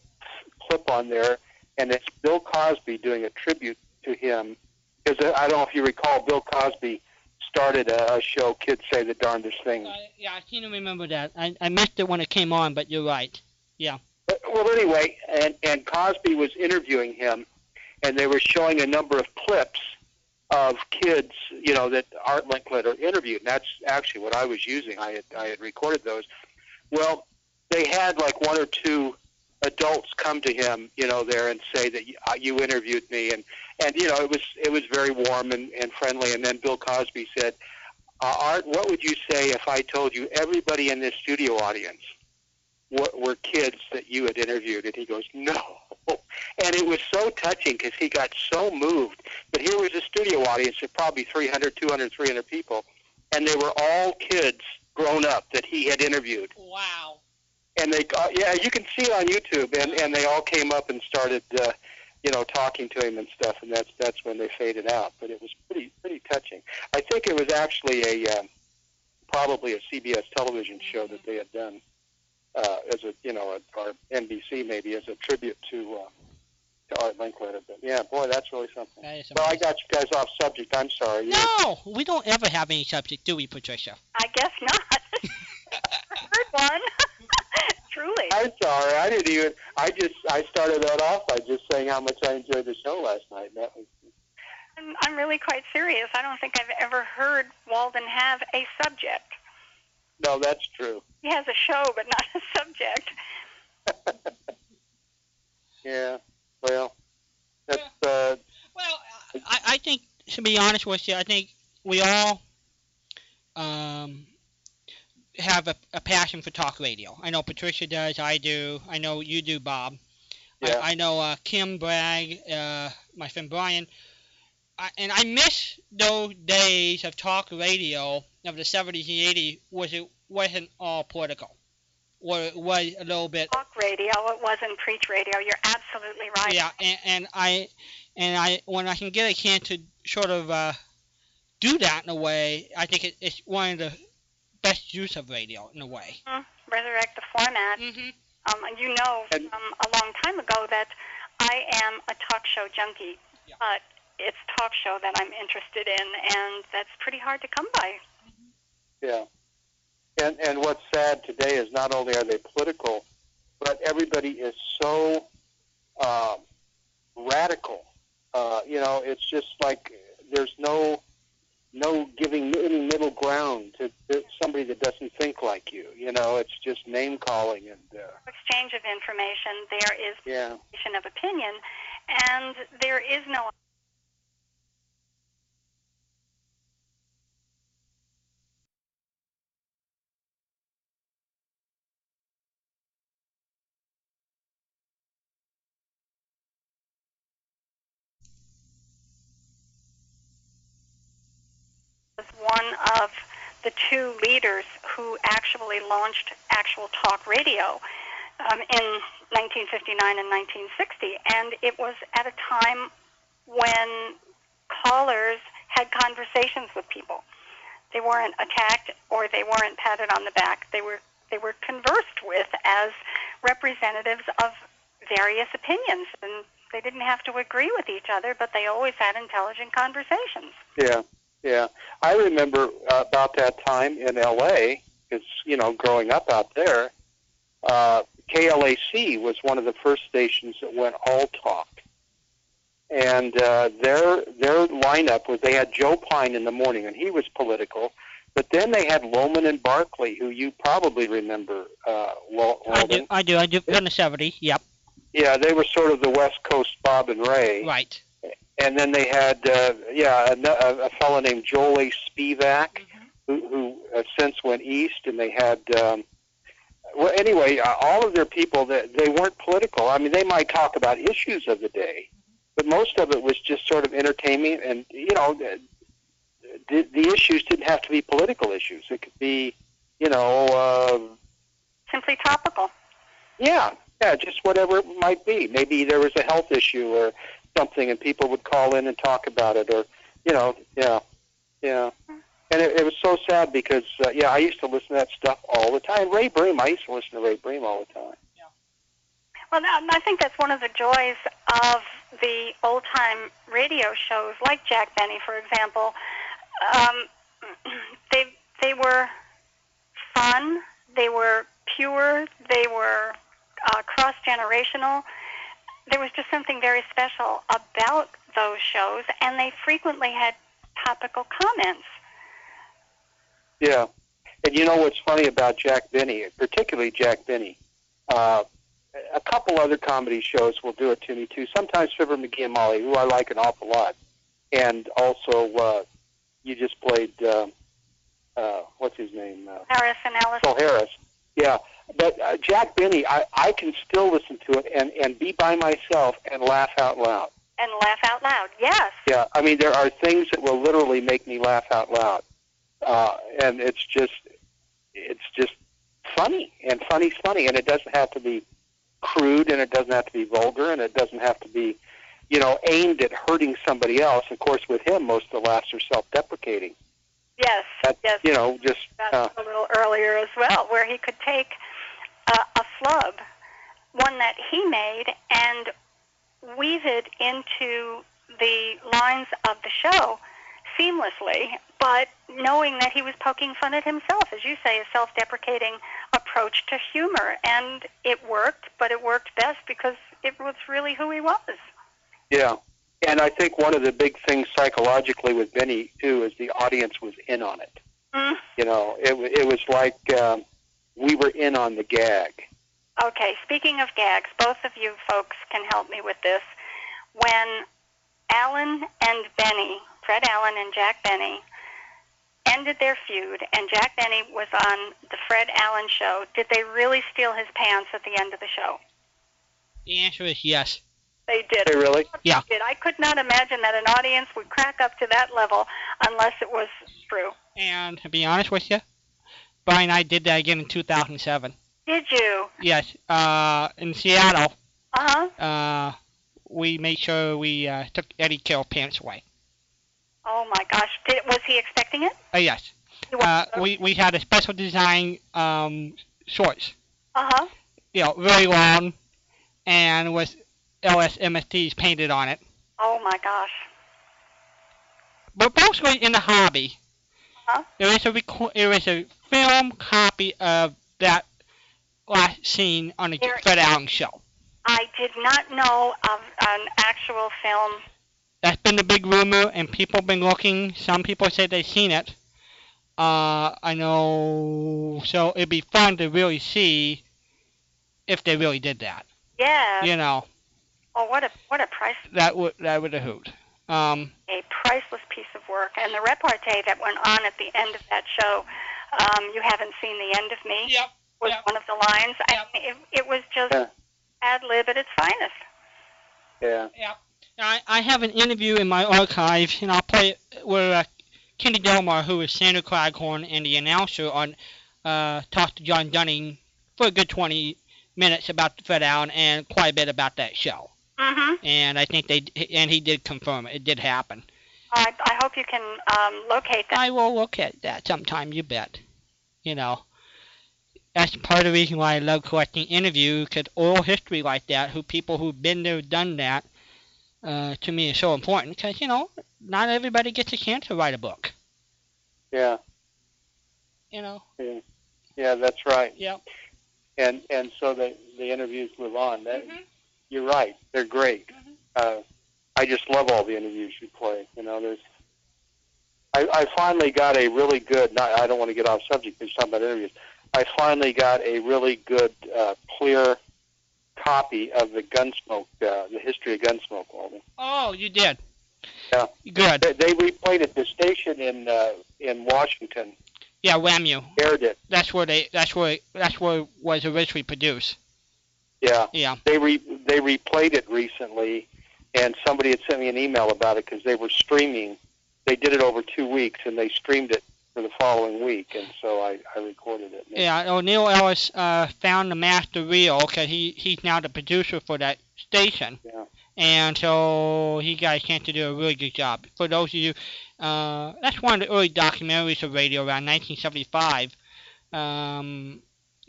clip on there, and it's Bill Cosby doing a tribute to him. Because I don't know if you recall, Bill Cosby started a, a show, Kids Say the Darndest Things. Yeah, I seem to remember that. I, I missed it when it came on, but you're right. Yeah. But- Well, anyway, and, and Cosby was interviewing him, and they were showing a number of clips of kids, you know, that Art Linkletter interviewed, and that's actually what I was using. I had I had recorded those. Well, they had like one or two adults come to him, you know, there and say that you, uh, you interviewed me, and and you know, it was it was very warm and, and friendly. And then Bill Cosby said, uh, Art, what would you say if I told you everybody in this studio audience were, were kids that you had interviewed? And he goes, no. And it was so touching because he got so moved. But here was a studio audience of probably 300, 200, 300 people, and they were all kids grown up that he had interviewed. Wow. And they, uh, yeah, you can see it on YouTube, and, and they all came up and started, uh, you know, talking to him and stuff, and that's that's when they faded out. But it was pretty pretty touching. I think it was actually a um, probably a CBS television show that they had done uh, as a you know a, or NBC maybe as a tribute to uh, to Art Linkletter. But yeah, boy, that's really something. That is Well, I got you guys off subject. I'm sorry. You- No, we don't ever have any subject, do we, Patricia? I guess not. Good one. Truly. I'm sorry. I didn't even. I just. I started that off by just saying how much I enjoyed the show last night. and That was. I'm, I'm really quite serious. I don't think I've ever heard Walden have a subject. No, that's true. He has a show, but not a subject. Yeah. Well, that's uh, Well, I, I think to be honest with you, I think we all um, have a, a passion for talk radio. I know Patricia does. I do. I know you do, Bob. Yeah. I, I know uh, Kim Bragg, uh, my friend Brian. I, and I miss those days of talk radio of the 70s and 80s, was it wasn't all political, or it was a little bit Talk radio. It wasn't preach radio. You're absolutely right. yeah, and, and I and I when I can get a chance to sort of uh, do that in a way, I think it, it's one of the best use of radio in a way. Mhm. Resurrect the format. Mm-hmm. Um, you know from a long time ago that I am a talk show junkie, but it's talk show that I'm interested in, and that's pretty hard to come by. yeah. And and what's sad today is not only are they political, but everybody is so um, radical. Uh, you know, it's just like there's no no giving any middle ground to, somebody that doesn't think like you. You know, it's just name calling and uh, Exchange of information. There is yeah. of opinion, and there is no one of the two leaders who actually launched actual talk radio um, in 1959 and 1960, and it was at a time when callers had conversations with people. They weren't attacked or they weren't patted on the back. They were they were conversed with as representatives of various opinions, and they didn't have to agree with each other, but they always had intelligent conversations. Yeah, yeah. I remember uh, about that time in L.A. Because you know, growing up out there, uh, KLAC was one of the first stations that went all talk, and uh, their their lineup was they had Joe Pyne in the morning, and he was political. But then they had Lohman and Barkley, who you probably remember. Uh, Wal- I do. I do. I do. In the 70s. Yep. Yeah, they were sort of the West Coast Bob and Ray. Right. And then they had, uh, yeah, a, a, a fellow named Joel A. Spivak, who, who uh, since went east, and they had, um, well, anyway, uh, all of their people, that they weren't political. I mean, they might talk about issues of the day, but most of it was just sort of entertainment, and you know, the, the, the issues didn't have to be political issues. It could be, you know, uh, Simply topical. yeah, yeah, just whatever it might be. Maybe there was a health issue or something, and people would call in and talk about it, or you know, yeah, yeah. And it, it was so sad because uh, yeah, I used to listen to that stuff all the time. Ray Briem, I used to listen to Ray Briem all the time. Well, now, I think that's one of the joys of the old time radio shows, like Jack Benny, for example. Um, they they were fun, they were pure, they were uh, cross generational. There was just something very special about those shows, and they frequently had topical comments. Yeah, and you know what's funny about Jack Benny, particularly Jack Benny. Uh, a couple other comedy shows will do it to me too. Sometimes Fibber McGee and Molly, who I like an awful lot, and also uh, you just played uh, uh, what's his name? Uh, Harris and Alice. Phil Harris. Yeah, but uh, Jack Benny, I, I can still listen to it and and be by myself and laugh out loud. And laugh out loud. Yes. Yeah, I mean there are things that will literally make me laugh out loud, uh, and it's just it's just funny and funny's funny, and it doesn't have to be crude, and it doesn't have to be vulgar, and it doesn't have to be you know aimed at hurting somebody else. Of course, with him, most of the laughs are self-deprecating. Yes. That, yes. You know, just That's uh, a little earlier as well, where he could take a, a flub, one that he made, and weave it into the lines of the show seamlessly, but knowing that he was poking fun at himself, as you say, a self-deprecating approach to humor, and it worked, but it worked best because it was really who he was. Yeah, And I think one of the big things psychologically with Benny too is the audience was in on it. Mm. You know, it it was like um, we were in on the gag. Okay, speaking of gags, both of you folks can help me with this. When Allen and Benny, Fred Allen and Jack Benny, ended their feud, and Jack Benny was on the Fred Allen show, did they really steal his pants at the end of the show? The answer is yes. They did. Hey, really? Yeah. They did. I could not imagine that an audience would crack up to that level unless it was true. And to be honest with you, Brian and I did that again in 2007. Did you? Yes, uh, in Seattle, Uh huh. uh, we made sure we uh, took Eddie Carroll pants away. Oh my gosh. Did, was he expecting it? Uh, yes. He was. Uh, we, we had a special design um, shorts, Uh huh. you know, very long, and with LSMFTs painted on it. Oh my gosh. But mostly in the hobby, Uh-huh. there is a reco- there is a film copy of that last scene on the There- Fred Allen show. I did not know of an actual film. That's been the big rumor, and people have been looking. Some people say they've seen it. Uh, I know, so it'd be fun to really see if they really did that. Yeah. You know, Oh, what a what a price that would that would have hoot. Um, a priceless piece of work, and the repartee that went on at the end of that show. Um, you haven't seen the end of me. Yep. Was Yep. one of the lines. I mean, it, it was just Yeah. ad lib at its finest. Yeah. Yeah. I, I have an interview in my archive, and I'll play it where uh, Kenny Delmar, who is Senator Claghorn and the announcer, on uh, talked to John Dunning for a good 20 minutes about Fred Allen and quite a bit about that show. Mm-hmm. And I think they and he did confirm it. It did happen. I, I hope you can um, locate that. I will look at that sometime. You bet. You know, that's part of the reason why I love collecting interviews, because oral history like that, who people who've been there, done that, uh, to me is so important. Because you know, not everybody gets a chance to write a book. Yeah. You know. Yeah. Yeah, that's right. Yep. And and so the the interviews live on. That, Mm-hmm. You're right. They're great. Uh, I just love all the interviews you play. You know, there's. I, I finally got a really good. Not, I don't want to get off subject. There's talking about interviews. I finally got a really good, uh, clear copy of the Gunsmoke, uh, the history of Gunsmoke, Walden. Oh, you did. Yeah. Good. They, they replayed it. The station in uh, in Washington Yeah, WAMU. aired it. That's where they. That's where. That's where it was originally produced. Yeah. Yeah. They re they replayed it recently, and somebody had sent me an email about it because they were streaming. They did it over two weeks, and they streamed it for the following week, and so I, I recorded it. Yeah, O'Neill Ellis uh, found the master reel because he he's now the producer for that station. Yeah. And so he got a chance to do a really good job. For those of you, uh, that's one of the early documentaries of radio around 1975. Um,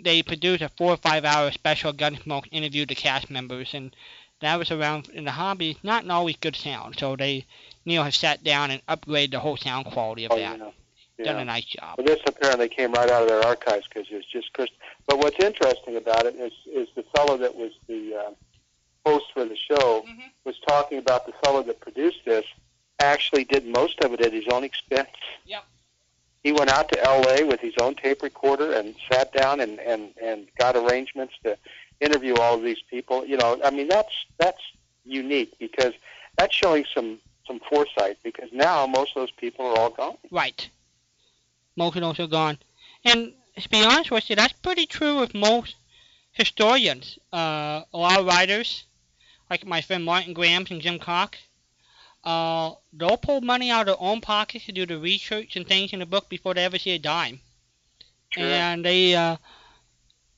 they produced a four or five hour special Gunsmoke interview to cast members, and that was around in the hobby, not in always good sound. So they, Neil has sat down and upgraded the whole sound quality of Oh, that. yeah. Done a nice job. Well, this apparently came right out of their archives because it's just crystal. But what's interesting about it is is the fellow that was the uh, host for the show Mm-hmm. was talking about the fellow that produced this actually did most of it at his own expense. Yep. He went out to L.A. with his own tape recorder and sat down and and and got arrangements to interview all of these people. You know, I mean that's that's unique because that's showing some some foresight because now most of those people are all gone. Right. Most of those are gone. And to be honest with you, that's pretty true with most historians. Uh, a lot of writers, like my friend Martin Grams and Jim Cox, uh, they'll pull money out of their own pockets to do the research and things in the book before they ever see a dime. Sure. And they uh,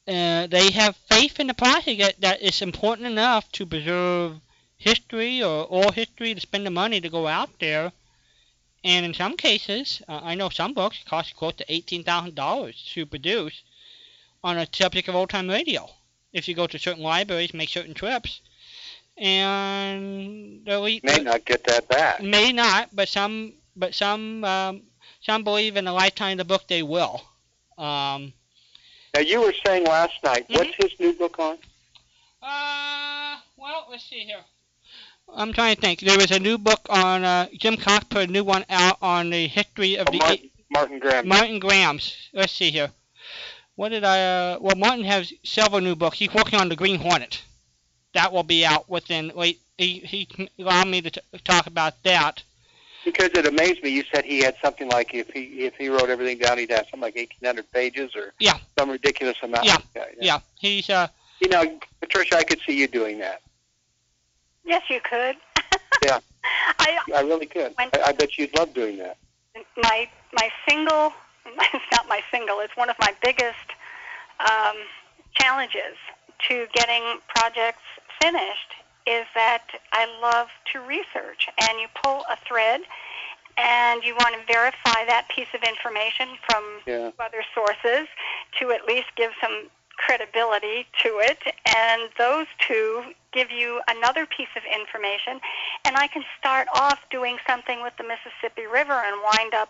uh, they have faith in the process that, that it's important enough to preserve history or oral history to spend the money to go out there and in some cases, uh, I know some books cost close to eighteen thousand dollars to produce on a subject of old time radio. If you go to certain libraries, make certain trips, and the elite May not get that back. may not, but some, but some, um, some believe in the lifetime of the book they will. Um, Now you were saying last night, what's his new book on? uh, well, let's see here. I'm trying to think. There was a new book on uh, Jim Cox put a new one out on the history of Oh, the Martin, Martin Graham. Martin Grams's. Let's see here. What did I? Uh, well, Martin has several new books. He's working on the Green Hornet. That will be out within. Wait, he he allowed me to t- talk about that. Because it amazed me. You said he had something like if he if he wrote everything down, he'd have something like eighteen hundred pages or Yeah. some ridiculous amount. Yeah. yeah. Yeah, he's uh. You know, Patricia, I could see you doing that. Yes, you could. Yeah. I I really could. I, I bet you'd love doing that. my my single it's not my single it's one of my biggest um, challenges to getting projects finished is that I love to research and you pull a thread and you want to verify that piece of information from Yeah. other sources to at least give some credibility to it and those two give you another piece of information and I can start off doing something with the Mississippi River and wind up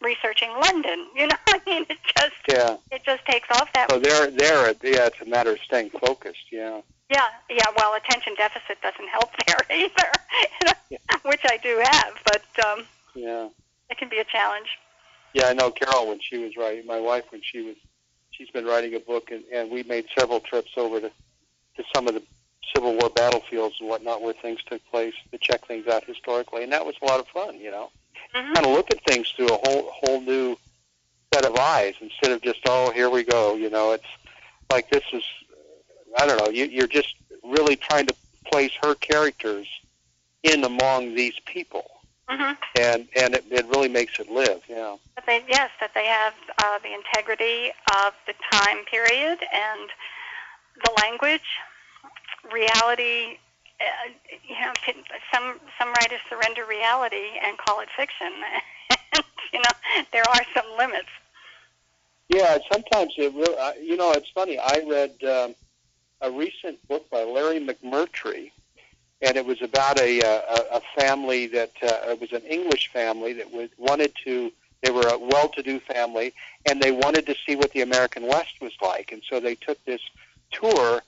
researching London. You know, I mean, it just Yeah. it just takes off that So way. there, there, yeah, it's a matter of staying focused. Yeah. Yeah, yeah. Well, attention deficit doesn't help there either, you know, which I do have, but um, Yeah. it can be a challenge. Yeah, I know Carol when she was writing. My wife when she was, she's been writing a book, and, and we made several trips over to to some of the Civil War battlefields and whatnot where things took place to check things out historically, and that was a lot of fun. You know, Mhm. kind of look at things through a whole whole new set of eyes instead of just oh here we go. You know, it's like this is I don't know. You, you're just really trying to place her characters in among these people, hmm and and it, it really makes it live. Yeah. But they, yes, that they have uh, the integrity of the time period and the language, reality. Uh, you know, some some writers surrender reality and call it fiction. and, you know, there are some limits. Yeah, sometimes it really, uh, you know, it's funny. I read um, a recent book by Larry McMurtry, and it was about a a, a family that uh, it was an English family that was wanted to. They were a well-to-do family, and they wanted to see what the American West was like, and so they took this tour.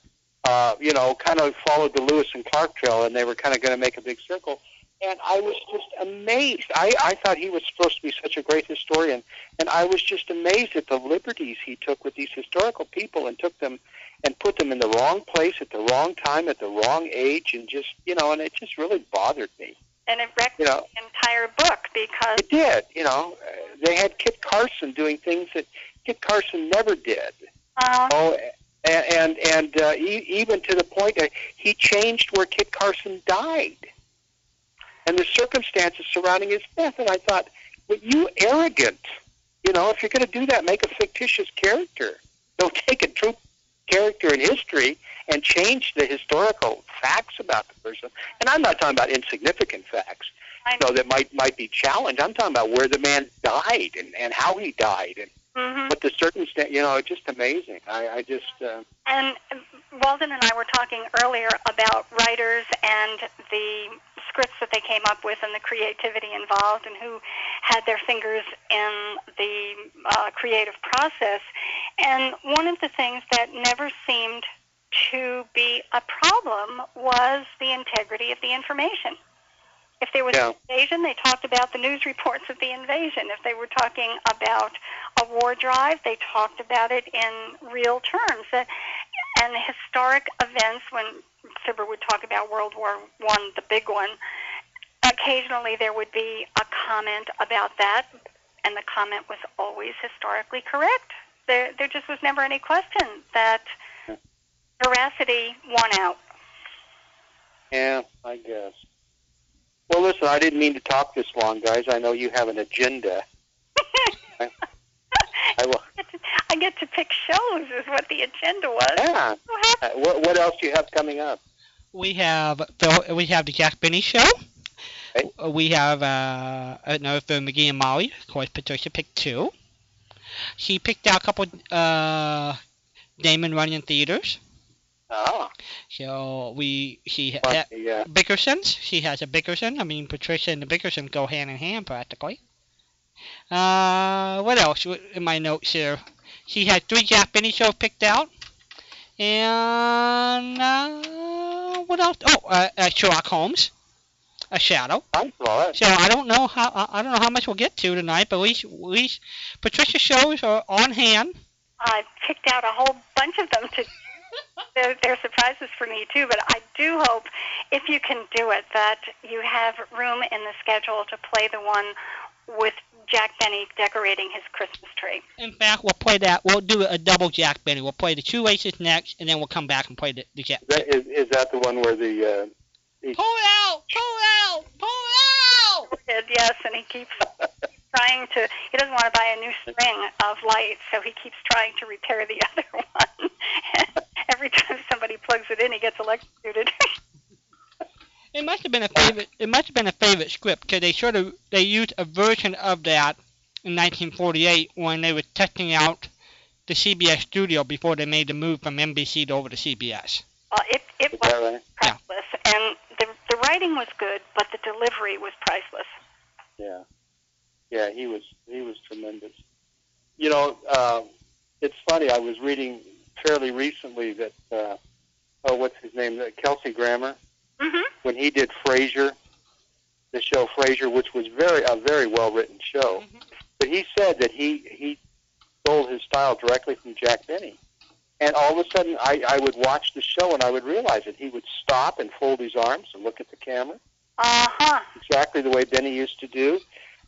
Uh, you know, kind of followed the Lewis and Clark Trail, and they were kind of going to make a big circle. And I was just amazed. I, I thought he was supposed to be such a great historian, and I was just amazed at the liberties he took with these historical people and took them and put them in the wrong place at the wrong time at the wrong age, and just you know, and it just really bothered me. And it wrecked You know, the entire book because it did. You know, Uh, they had Kit Carson doing things that Kit Carson never did. uh, Oh, and and, and uh, e- even to the point that he changed where Kit Carson died, and the circumstances surrounding his death. And I thought, but you arrogant. You know, if you're going to do that, make a fictitious character. Don't take a true character in history and change the historical facts about the person. And I'm not talking about insignificant facts, you know, that might might be challenged. I'm talking about where the man died and, and how he died and mhm. what the circumstance. You know, it's just amazing. I, I just. Uh, And Walden and I were talking earlier about writers and the scripts that they came up with and the creativity involved and who had their fingers in the uh, creative process. And one of the things that never seemed to be a problem was the integrity of the information. If there was Yeah. an invasion, they talked about the news reports of the invasion. If they were talking about a war drive, they talked about it in real terms. Uh, And historic events, when Fibber would talk about World War One, the big one, occasionally there would be a comment about that, and the comment was always historically correct. There, there just was never any question that veracity won out. Yeah, I guess. Well, listen, I didn't mean to talk this long, guys. I know you have an agenda. I, I will. I get to pick shows, is what the agenda was. Yeah. So. Uh, what, what else do you have coming up? We have Phil, we have the Jack Benny show. Okay. Uh, We have uh, another Fibber, McGee and Molly. Of course, Patricia picked two. She picked out a couple uh, Damon Runyon theaters. Oh, So we she what, ha- the, uh, Bickerson's. She has a Bickerson. I mean, Patricia and the Bickerson go hand in hand practically. Uh, what else in my notes here? She had three Jack Benny shows picked out. And uh, what else? Oh, uh, uh, Sherlock Holmes, a shadow. I saw it. So I don't know how I I don't know how much we'll get to tonight, but at least, at least Patricia's shows are on hand. I picked out a whole bunch of them to. They're, they're surprises for me too, but I do hope, if you can do it, that you have room in the schedule to play the one with Jack Benny decorating his Christmas tree. In fact, we'll play that. We'll do a double Jack Benny. We'll play the two races next, and then we'll come back and play the, the Jack. That, is, is that the one where the uh, he, Pull out! Pull out! Pull out! Did, Yes, and he keeps trying to. He doesn't want to buy a new string of lights, so he keeps trying to repair the other one. Every time somebody plugs it in, he gets electrocuted. It must have been a favorite. It must have been a favorite script because they sort of they used a version of that in 1948 when they were testing out the CBS studio before they made the move from NBC to over to CBS. well, it it is was that right? priceless, and the the writing was good, but the delivery was priceless. Yeah, yeah, he was he was tremendous. You know, uh, it's funny. I was reading fairly recently that uh, oh, what's his name? Uh, Kelsey Grammer hmm when he did Frasier, the show Frasier, which was very a very well written show. But he said that he he stole his style directly from Jack Benny. And all of a sudden, I, I would watch the show and I would realize it. He would stop and fold his arms and look at the camera, Uh huh. exactly the way Benny used to do.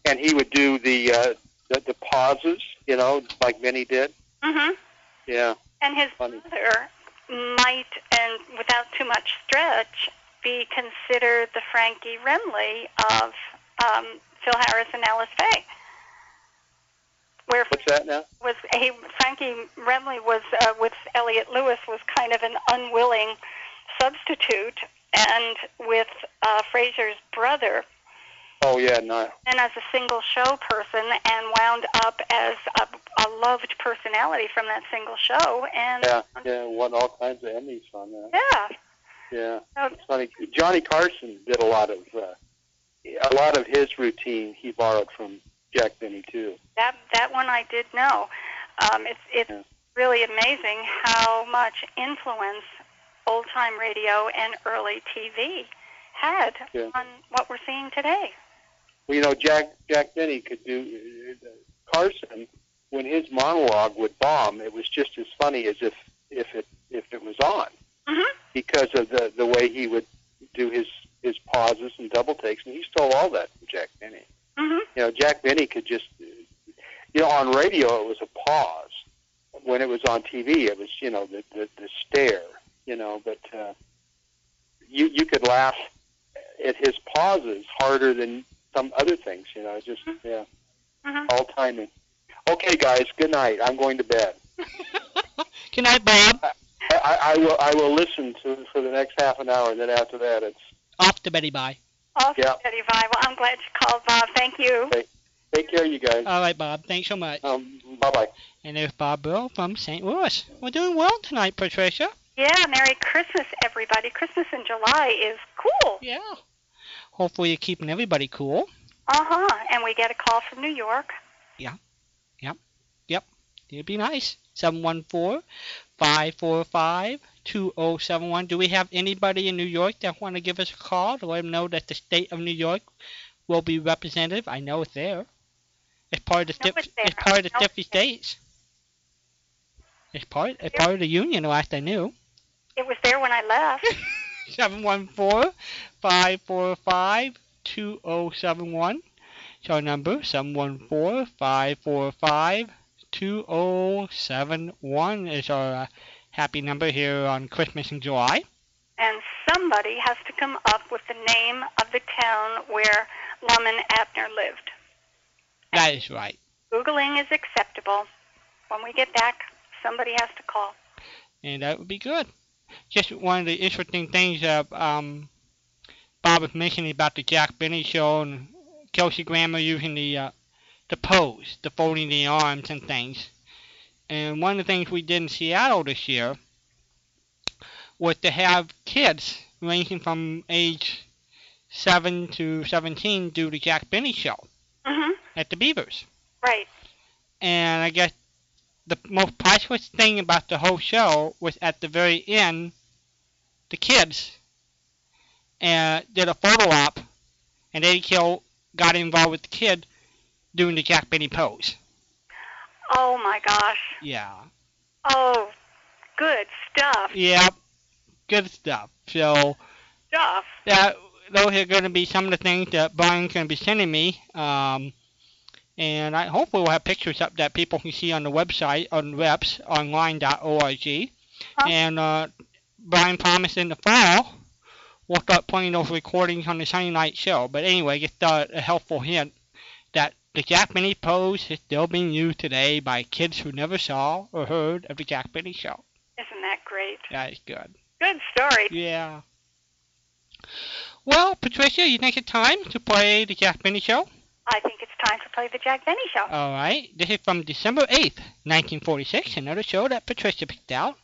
And he would do the uh, the, the pauses, you know, like Benny did. Mm hmm Yeah, And his Funny. brother might, and without too much stretch, be considered the Frankie Remley of um, Phil Harris and Alice Faye. Where what's that now? was he, Frankie Remley was uh, with Elliot Lewis was kind of an unwilling substitute, and with uh, Frasier's brother, Oh yeah, no. and as a single show person, and wound up as a, a loved personality from that single show, and Yeah, yeah, won all kinds of Emmys on that. yeah. Yeah. Funny. Johnny Carson did a lot of uh, a lot of his routine. He borrowed from Jack Benny too. that that one I did know. Um, it's it's Yeah. really amazing how much influence old time radio and early TV had Yeah. on what we're seeing today. Well, you know, Jack Jack Benny could do uh, Carson when his monologue would bomb. It was just as funny as if if it if it was on hmm because of the the way he would do his his pauses and double takes, and he stole all that from Jack Benny. hmm You know, Jack Benny could just, you know, on radio it was a pause. When it was on TV, it was, you know, the the, the stare. You know, but uh, you you could laugh at his pauses harder than some other things. You know, just yeah, hmm all timing. Okay, guys, good night. I'm going to bed. Good night, Bob. I, I, I will I will listen to for the next half an hour, and then after that, it's Off to Betty Bye. Also, Yeah. Betty Vi. Well, I'm glad you called, Bob. Thank you. take care, you guys. All right, Bob. Thanks so much. Um, bye bye. And there's Bob Bill from St. Louis. We're doing well tonight, Patricia. Yeah, Merry Christmas, everybody. Christmas in July is cool. Yeah. Hopefully you're keeping everybody cool. Uh huh. And we get a call from New York. Yeah. Yep. Yep. It'd be nice. 714-545-2071. Do we have anybody in New York that want to give us a call to let them know that the state of New York will be representative? I know it's there. It's part of the it's it's part of the I know 50 states. It's part it's part of the union last I knew. It was there when I left. 714-545-2071. It's our number, 714-545-2071 is our uh, happy number here on Christmas in July. and somebody has to come up with the name of the town where Lum and Abner lived. That is right. Googling is acceptable. When we get back, somebody has to call. And that would be good. Just one of the interesting things that um, Bob was mentioning about the Jack Benny show and Kelsey Grammer using the uh, the pose, the folding the arms and things. And one of the things we did in Seattle this year was to have kids ranging from age 7 to 17 do the Jack Benny show hmm at the Beavers. Right. And I guess the most priceless thing about the whole show was at the very end, the kids and did a photo op, and Eddie Kill got involved with the kid doing the Jack Benny pose. Oh my gosh. Yeah. Oh, good stuff. Yep. Good stuff. So Stuff. that those are going to be some of the things that Brian's going to be sending me. Um, and I hopefully we'll have pictures up that people can see on the website on repsonline.org. And uh, Brian promised in the fall we'll start playing those recordings on the Sunday night show. But anyway, just uh, a helpful hint that the Jack Benny pose is still being used today by kids who never saw or heard of the Jack Benny show. Isn't that great? That is good. Good story. Yeah. Well, Patricia, you think it's time to play the Jack Benny show? I think it's time to play the Jack Benny Show. All right. This is from December 8th, 1946, another show that Patricia picked out.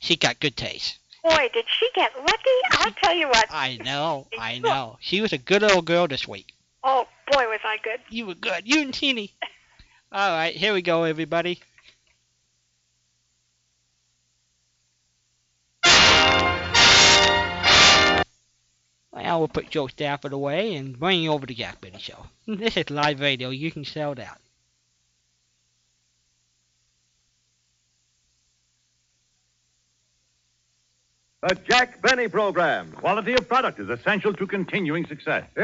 She got good taste. Boy, did she get lucky! I'll tell you what. I know, I know. She was a good little girl this week. Oh boy, was I good. You were good. You and Teeny. All right, here we go, everybody. Well, we'll put Jo Stafford away and bring you over to Jack Benny Show. This is live radio. You can sell that. The Jack Benny Program. Quality of product is essential to continuing success. In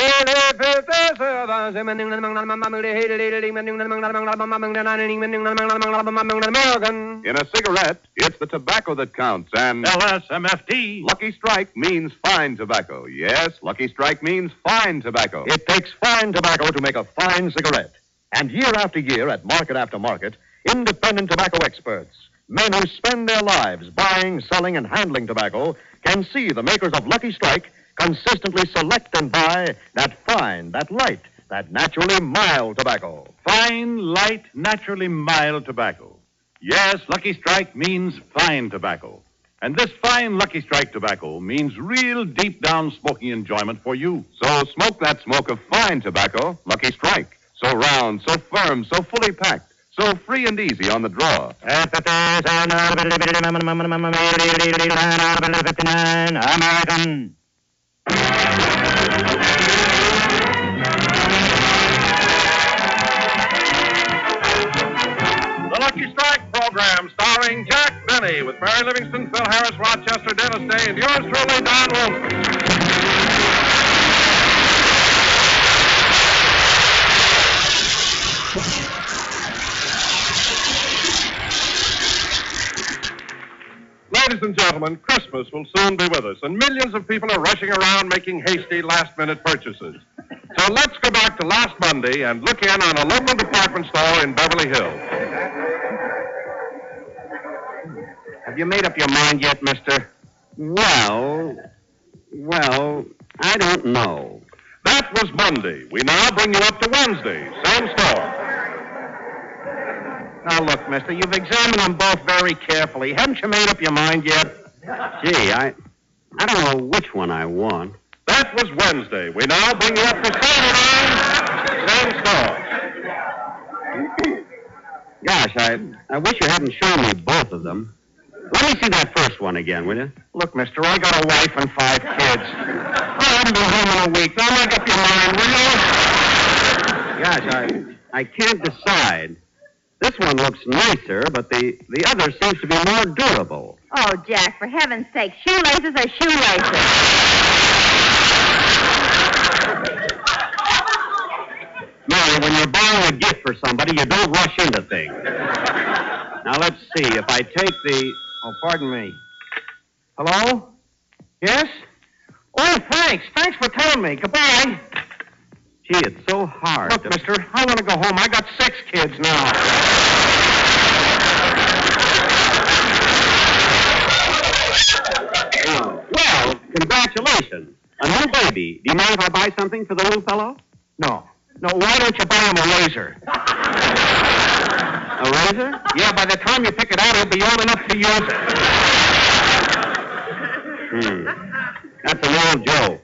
a cigarette, it's the tobacco that counts, and LSMFT. Lucky Strike means fine tobacco. Yes, Lucky Strike means fine tobacco. It takes fine tobacco to make a fine cigarette. And year after year, at market after market, independent tobacco experts, men who spend their lives buying, selling, and handling tobacco, can see the makers of Lucky Strike consistently select and buy that fine, that light, that naturally mild tobacco. Fine, light, naturally mild tobacco. Yes, Lucky Strike means fine tobacco. And this fine Lucky Strike tobacco means real deep down smoking enjoyment for you. So smoke that smoke of fine tobacco, Lucky Strike. So round, so firm, so fully packed, so free and easy on the draw. American. The Lucky Strike program starring Jack Benny with Mary Livingstone, Phil Harris, Rochester, Dennis Day, and yours truly, Don Wilson. Ladies and gentlemen, Christmas will soon be with us, and millions of people are rushing around making hasty last minute purchases. So let's go back to last Monday and look in on a local department store in Beverly Hills. Have you made up your mind yet, mister? Well, well, I don't know. That was Monday. We now bring you up to Wednesday. Same store. Now, look, mister, you've examined them both very carefully. Haven't you made up your mind yet? Gee, I, I don't know which one I want. That was Wednesday. We now bring you up to Saturday. Same store. Gosh, I, I wish you hadn't shown me both of them. Let me see that first one again, will you? Look, mister, I got a wife and five kids. I haven't been home in a week. Now make up your mind, will you? Gosh, I, I can't decide. This one looks nicer, but the, the other seems to be more durable. Oh, Jack, for heaven's sake, shoelaces are shoelaces. Mary, when you're buying a gift for somebody, you don't rush into things. Now, let's see. If I take the. Oh, pardon me. Hello? Yes? Oh, thanks. Thanks for telling me. Goodbye. Gee, it's so hard. Look, mister, I want to go home. I got six kids now. Oh, well, congratulations. A new baby. Do you mind if I buy something for the little fellow? No. No, why don't you buy him a razor? A razor? Yeah, by the time you pick it out, he'll be old enough to use it. Hmm. That's an old joke.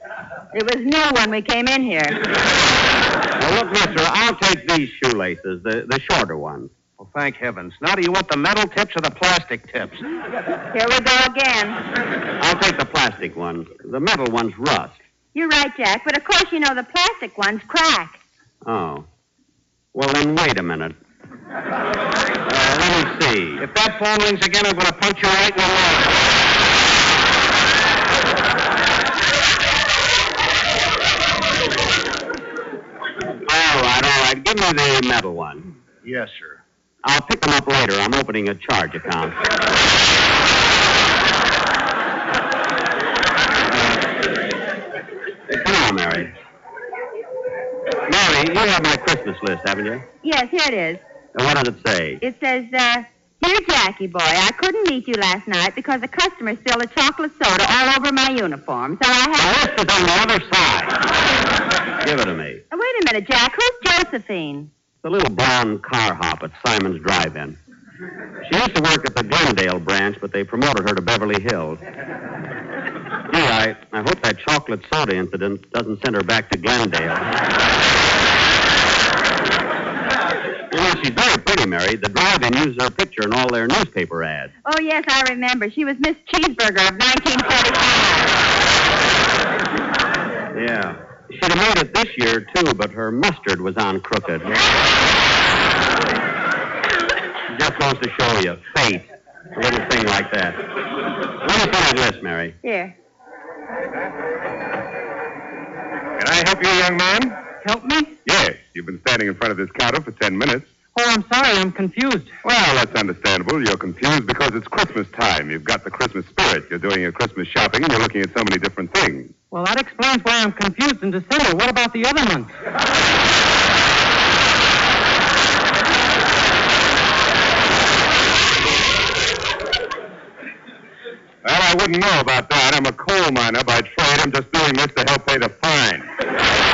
It was new when we came in here. Well, look, mister, I'll take these shoelaces, the, the shorter ones. Well, thank heavens. Now, do you want the metal tips or the plastic tips? Here we go again. I'll take the plastic ones. The metal ones rust. You're right, Jack, but of course you know the plastic ones crack. Oh. Well, then wait a minute. Uh, let me see. If that phone rings again, I'm going to punch you right in the nose. Give me the metal one. Yes, sir. I'll pick them up later. I'm opening a charge account. Come on, Mary. Mary, you have my Christmas list, haven't you? Yes, here it is. And what does it say? It says, uh, Dear Jackie boy, I couldn't meet you last night because a customer spilled a chocolate soda all over my uniform. So I had. This is on the other side. Give it to me. Uh, wait a minute, Jack. Who's Josephine? The little brown car hop at Simon's Drive-In. She used to work at the Glendale branch, but they promoted her to Beverly Hills. Gee, I, I hope that chocolate soda incident doesn't send her back to Glendale. You know, she's very pretty, Mary. The drive-in uses her picture in all their newspaper ads. Oh, yes, I remember. She was Miss Cheeseburger of 1945. Yeah. She'd have made it this year, too, but her mustard was on crooked. Just wants to show you. Fate. A little thing like that. Let me see that list, Mary. Here. Can I help you, young man? Help me? Yes. You've been standing in front of this counter for ten minutes. Oh, I'm sorry. I'm confused. Well, that's understandable. You're confused because it's Christmas time. You've got the Christmas spirit. You're doing your Christmas shopping and you're looking at so many different things. Well, that explains why I'm confused in December. What about the other months? Well, I wouldn't know about that. I'm a coal miner by trade. I'm just doing this to help pay the fine.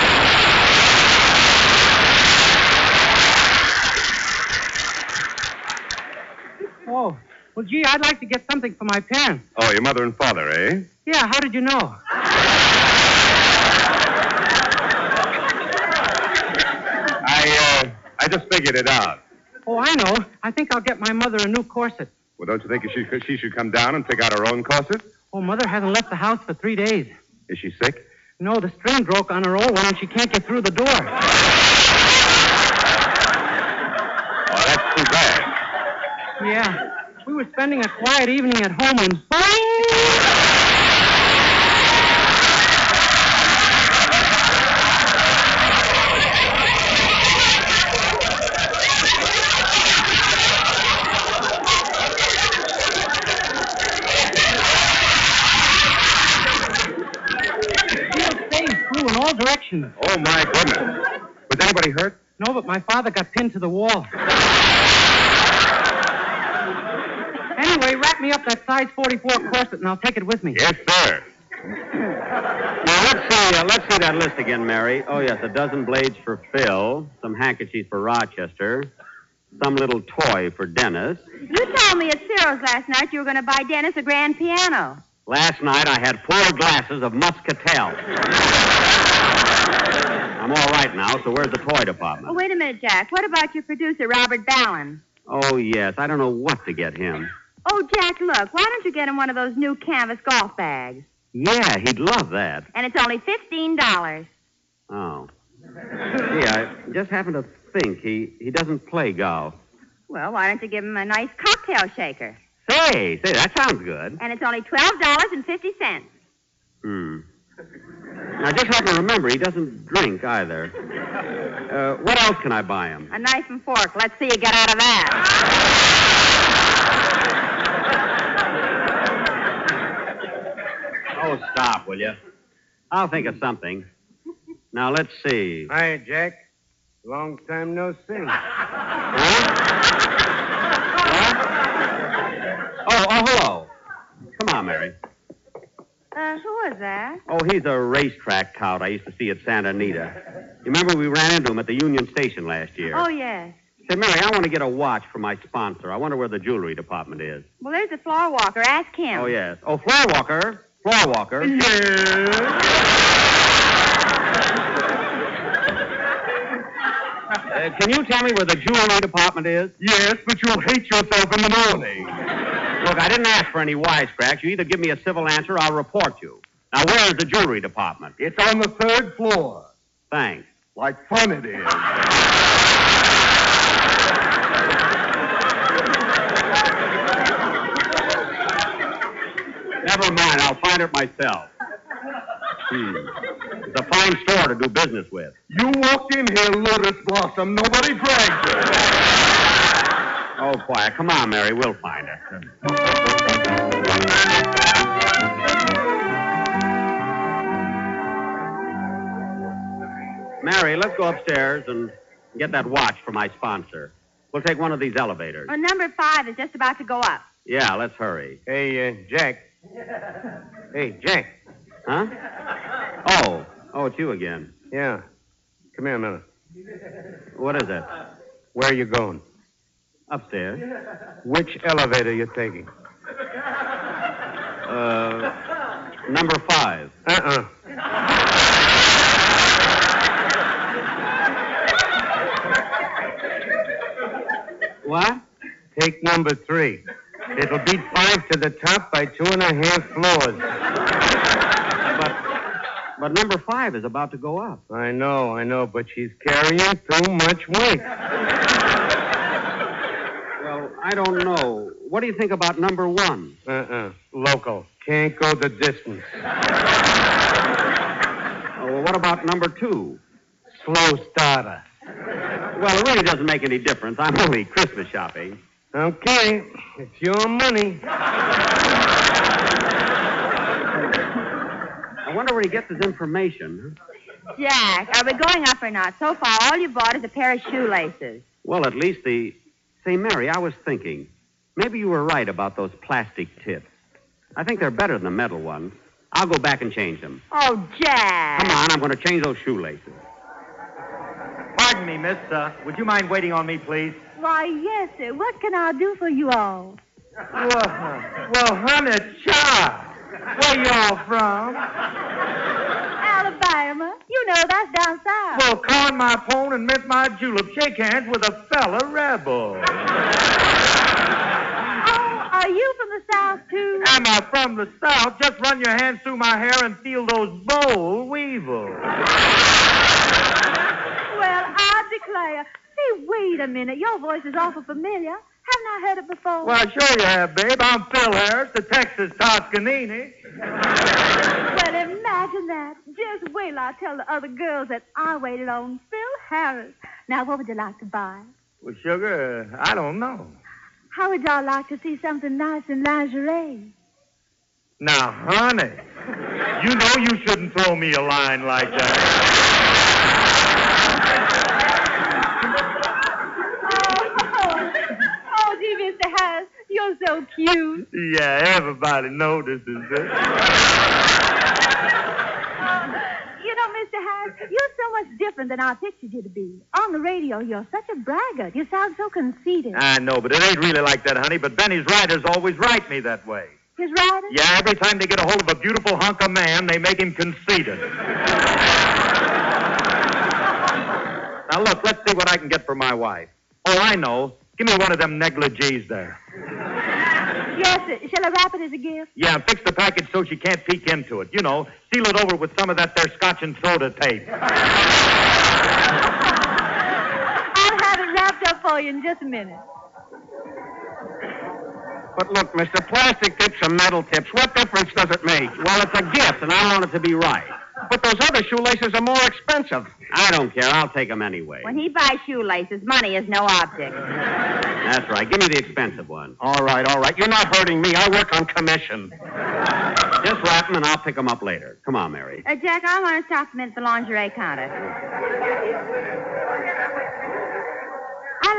Oh, well, gee, I'd like to get something for my parents. Oh, your mother and father, eh? Yeah, how did you know? I, uh, I just figured it out. Oh, I know. I think I'll get my mother a new corset. Well, don't you think she should, she should come down and pick out her own corset? Oh, mother hasn't left the house for three days. Is she sick? No, the string broke on her old one and she can't get through the door. Oh, that's too bad. Yeah. We were spending a quiet evening at home when bang! Steel stays flew in all directions. Oh, my goodness. Was anybody hurt? No, but my father got pinned to the wall. Anyway, wrap me up that size 44 corset and I'll take it with me. Yes, sir. Now, let's see, uh, let's see that list again, Mary. Oh, yes, a dozen blades for Phil, some handkerchiefs for Rochester, some little toy for Dennis. You told me at Cyril's last night you were going to buy Dennis a grand piano. Last night I had four glasses of muscatel. I'm all right now, so where's the toy department? Oh, wait a minute, Jack. What about your producer, Robert Ballin? Oh, yes, I don't know what to get him. Oh, Jack, look. Why don't you get him one of those new canvas golf bags? Yeah, he'd love that. And it's only $15. Oh. Gee, I just happened to think he, he doesn't play golf. Well, why don't you give him a nice cocktail shaker? Say, say, that sounds good. And it's only $12.50. Hmm. Now, just happen to remember, he doesn't drink either. Uh, what else can I buy him? A knife and fork. Let's see you get out of that. Oh, stop, will you? I'll think of something. Now, let's see. Hi, Jack. Long time no see. Huh? huh? Oh, oh, hello. Come on, Mary. Uh, who was that? Oh, he's a racetrack tout I used to see at Santa Anita. You remember we ran into him at the Union Station last year? Oh, yes. Say, Mary, I want to get a watch for my sponsor. I wonder where the jewelry department is. Well, there's the floor walker. Ask him. Oh, yes. Oh, Floor Walker. Floor Walker. Uh, can you tell me where the jewelry department is? Yes, but you'll hate yourself in the morning. Look, I didn't ask for any wisecracks. You either give me a civil answer or I'll report you. Now, where's the jewelry department? It's on the third floor. Thanks. Like fun it is. Never mind. I'll find it myself. Hmm. It's a fine store to do business with. You walked in here, Lotus Blossom. Nobody dragged you. Oh, quiet. Come on, Mary. We'll find her. Mary, let's go upstairs and get that watch for my sponsor. We'll take one of these elevators. Well, number five is just about to go up. Yeah, let's hurry. Hey, uh, Jack. Hey, Jack. Huh? Oh, oh, it's you again. Yeah. Come here a minute. What is it? Where are you going? Upstairs. Which elevator you taking? Uh, number five. Uh-uh. What? Take number three. It'll beat five to the top by two and a half floors. But number five is about to go up. I know, I know, but she's carrying too much weight. Well, I don't know. What do you think about number one? Uh-uh. Local. Can't go the distance. Oh, well, what about number two? Slow starter. Well, it really doesn't make any difference. I'm only Christmas shopping. Okay. It's your money. I wonder where he gets his information. Jack, are we going up or not? So far, all you bought is a pair of shoelaces. Well, at least the. Say, Mary, I was thinking. Maybe you were right about those plastic tips. I think they're better than the metal ones. I'll go back and change them. Oh, Jack. Come on, I'm going to change those shoelaces. Pardon me, miss. Uh, would you mind waiting on me, please? Why, yes, sir. What can I do for you all? Well, well, honey, child. Where y'all from? Alabama. You know, that's down south. Well, con my pone and mint my julep. Shake hands with a fella rebel. Oh, are you from the south, too? Am I from the South? Just run your hands through my hair and feel those boll weevils. Well, I declare. Say, wait a minute. Your voice is awful familiar. Haven't I heard it before? Well, sure you have, babe. I'm Phil Harris, the Texas Toscanini. Well, imagine that. Just wait till I tell the other girls that I waited on Phil Harris. Now, what would you like to buy? Well, sugar, uh, I don't know. How would y'all like to see something nice in lingerie? Now, honey, you know you shouldn't throw me a line like that. Oh, gee, Mr. Harris, you're so cute. Yeah, everybody notices it. Oh, you know, Mr. Harris, you're so much different than I pictured you to be. On the radio, you're such a braggart. You sound so conceited. I know, but it ain't really like that, honey. But Benny's writers always write me that way. His writer? Yeah, every time they get a hold of a beautiful hunk of man, they make him conceited. now, look, let's see what I can get for my wife. Oh, I know. Give me one of them negligees there. Yes, sir. Shall I wrap it as a gift? Yeah, and fix the package so she can't peek into it. You know, seal it over with some of that there scotch and soda tape. I'll have it wrapped up for you in just a minute. But look, Mr. Plastic tips and metal tips, what difference does it make? Well, it's a gift, and I want it to be right. But those other shoelaces are more expensive. I don't care. I'll take them anyway. When he buys shoelaces, money is no object. That's right. Give me the expensive one. All right, all right. You're not hurting me. I work on commission. Just wrap them, and I'll pick them up later. Come on, Mary. Uh, Jack, I want to stop a minute at the lingerie counter.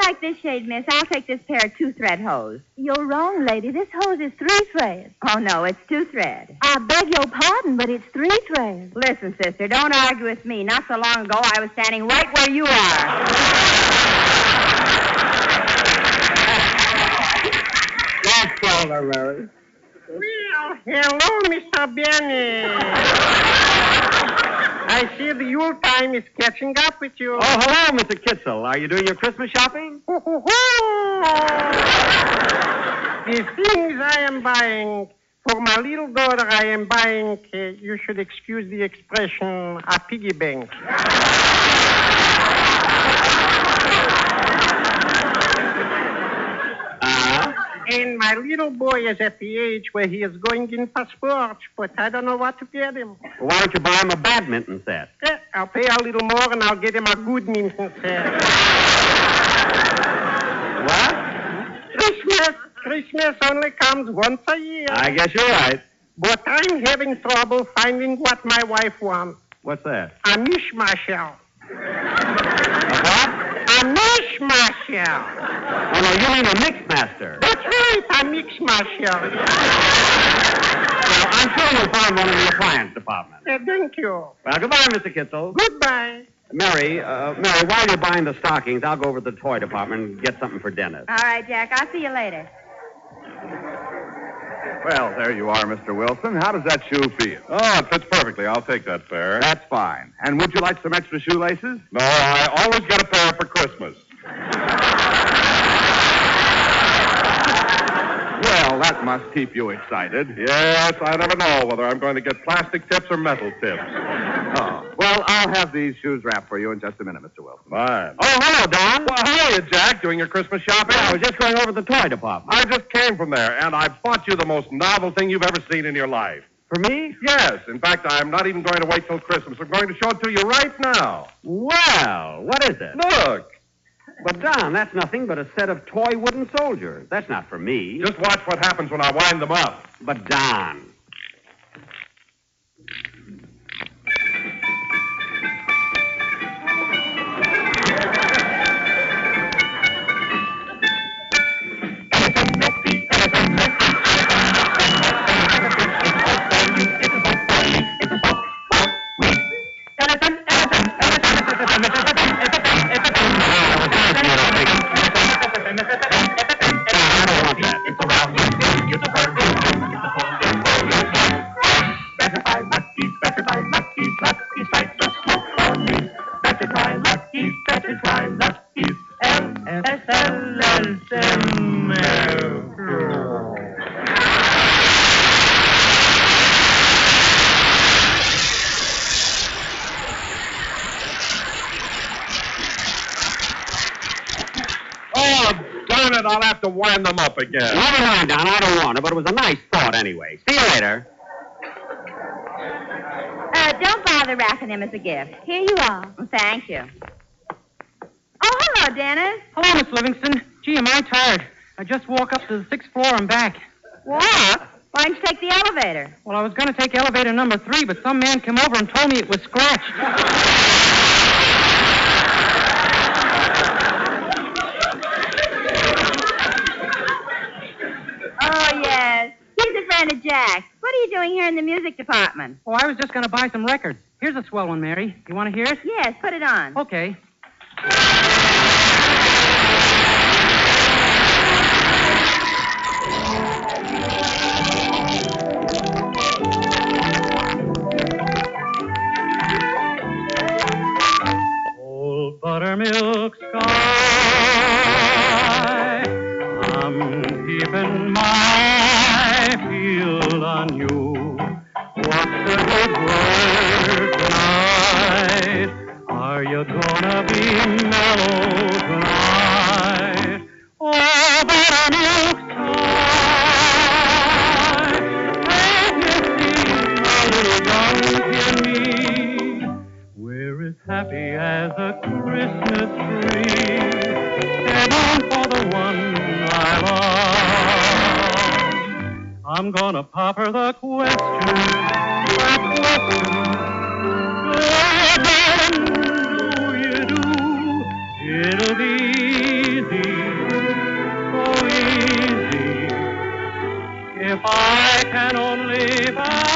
I like this shade, miss. I'll take this pair of two-thread hose. You're wrong, lady. This hose is three threads. Oh, no, it's two-thread. I beg your pardon, but it's three threads. Listen, sister, don't argue with me. Not so long ago, I was standing right where you are. That's all, Mary. Well, hello, Mr. Benny. I see the Yule time is catching up with you. Oh, hello, Mr. Kitzel. Are you doing your Christmas shopping? the things I am buying For my little daughter, I am buying, uh, you should excuse the expression, a piggy bank. Uh-huh. And my little boy is at the age where he is going in for sports, but I don't know what to get him. Well, why don't you buy him a badminton set? Eh, I'll pay a little more and I'll get him a good minton set. What? Christmas, Christmas only comes once a year. I guess you're right. But I'm having trouble finding what my wife wants. What's that? A mishmashel. A what? A mishmashel. Oh, no, you mean a mixmaster. That's right, a mixmashel. Well, I'm sure you'll find one in the appliance department. Eh, thank you. Well, goodbye, Mr. Kitzel. Goodbye. Mary, uh, Mary, while you're buying the stockings, I'll go over to the toy department and get something for Dennis. All right, Jack. I'll see you later. Well, there you are, Mr. Wilson. How does that shoe feel? Oh, it fits perfectly. I'll take that pair. That's fine. And would you like some extra shoelaces? No, I always get a pair for Christmas. Well, that must keep you excited. Yes, I never know whether I'm going to get plastic tips or metal tips. Oh. Well, I'll have these shoes wrapped for you in just a minute, Mr. Wilson. Fine. Oh, hello, Don. Well, how are you, Jack? Doing your Christmas shopping? I was just going over to the toy department. I just came from there, and I bought you the most novel thing you've ever seen in your life. For me? Yes. In fact, I'm not even going to wait till Christmas. I'm going to show it to you right now. Well, what is it? Look. But, Don, that's nothing but a set of toy wooden soldiers. That's not for me. Just watch what happens when I wind them up. But, Don. Them up again. Never mind, Don. I don't want to, but it was a nice thought anyway. See you later. Uh, don't bother wrapping him as a gift. Here you are. Thank you. Oh, hello, Dennis. Hello, Miss Livingstone. Gee, am I tired. I just walk up to the sixth floor and back. Walk? Why don't you take the elevator? Well, I was going to take elevator number three, but some man came over and told me it was scratched. Oh, yes. He's a friend of Jack's. What are you doing here in the music department? Oh, I was just going to buy some records. Here's a swell one, Mary. You want to hear it? Yes, put it on. Okay. Old buttermilk sky, I'm keeping my field on you. What's the good word tonight? Are you gonna be mellow tonight? Oh? We're as happy as a Christmas I'm gonna pop her the question. That question. You do? It'll be easy, so easy. If I can only find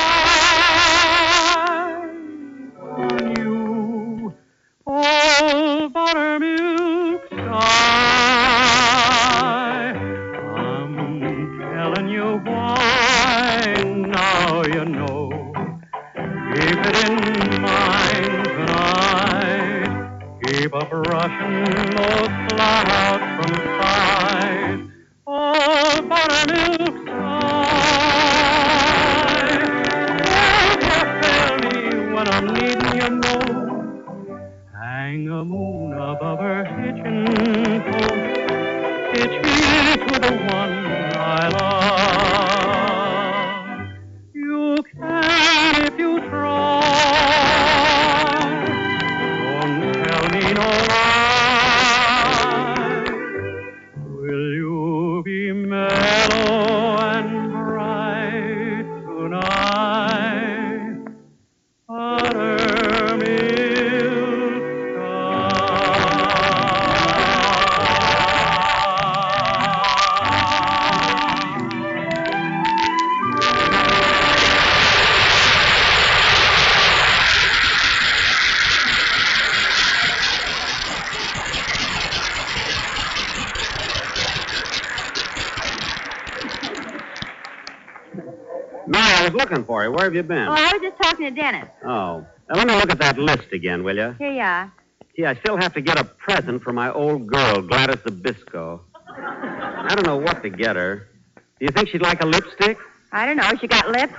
again, will you? Here you are. Gee, I still have to get a present for my old girl, Gladys Zybisco. I don't know what to get her. Do you think she'd like a lipstick? I don't know. She got lips.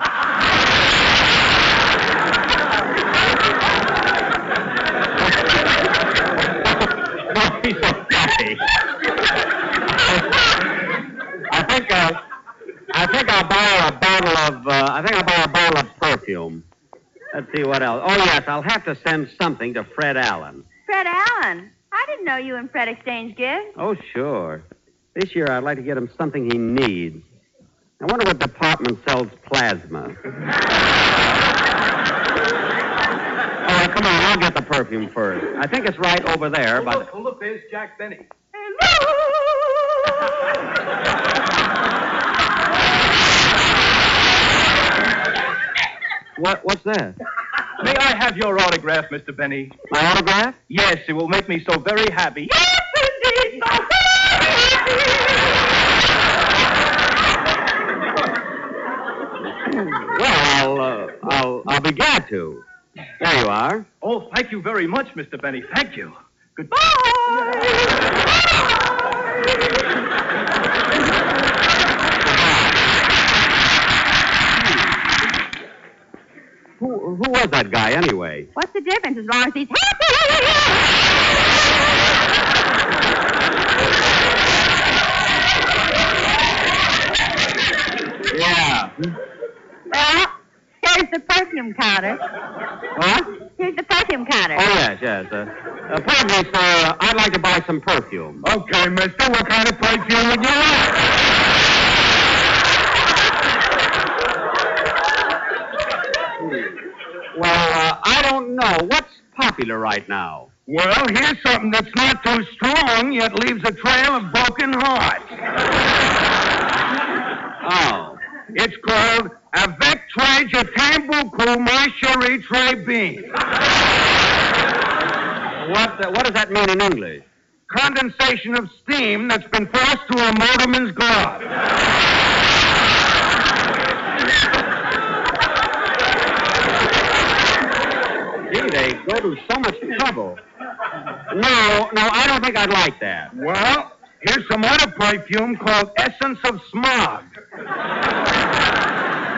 Don't be so happy. I think uh, I think I'll buy her a bottle of uh, I think I'll buy her a bottle of perfume. Let's see what else. Oh yes, I'll have to send something to Fred Allen. Fred Allen. I didn't know you and Fred exchanged gifts. Oh sure. This year I'd like to get him something he needs. I wonder what department sells plasma. Oh, come on, I'll get the perfume first. I think it's right over there, Oh, but look, oh, look, there's Jack Benny. What what's that? May I have your autograph, Mr. Benny? My autograph? Yes, it will make me so very happy. Well, I'll uh, I'll I'll be glad to. There you are. Oh, thank you very much, Mr. Benny. Thank you. Who who was that guy anyway? What's the difference as long as he's happy? Yeah. Well, here's the perfume counter. What? Here's the perfume counter. Oh yes, yes. Uh, uh, pardon me, sir. Uh, I'd like to buy some perfume. Okay, mister. What kind of perfume would you like? Well, uh, I don't know. What's popular right now? Well, here's something that's not too strong, yet leaves a trail of broken hearts. Oh. It's called Avec Très Je beaucoup, my très bien. What uh, what does that mean in English? Condensation of steam that's been forced to a motorman's glove. Gee, they go to so much trouble. No, no, I don't think I'd like that. Well, here's some other perfume called Essence of Smog.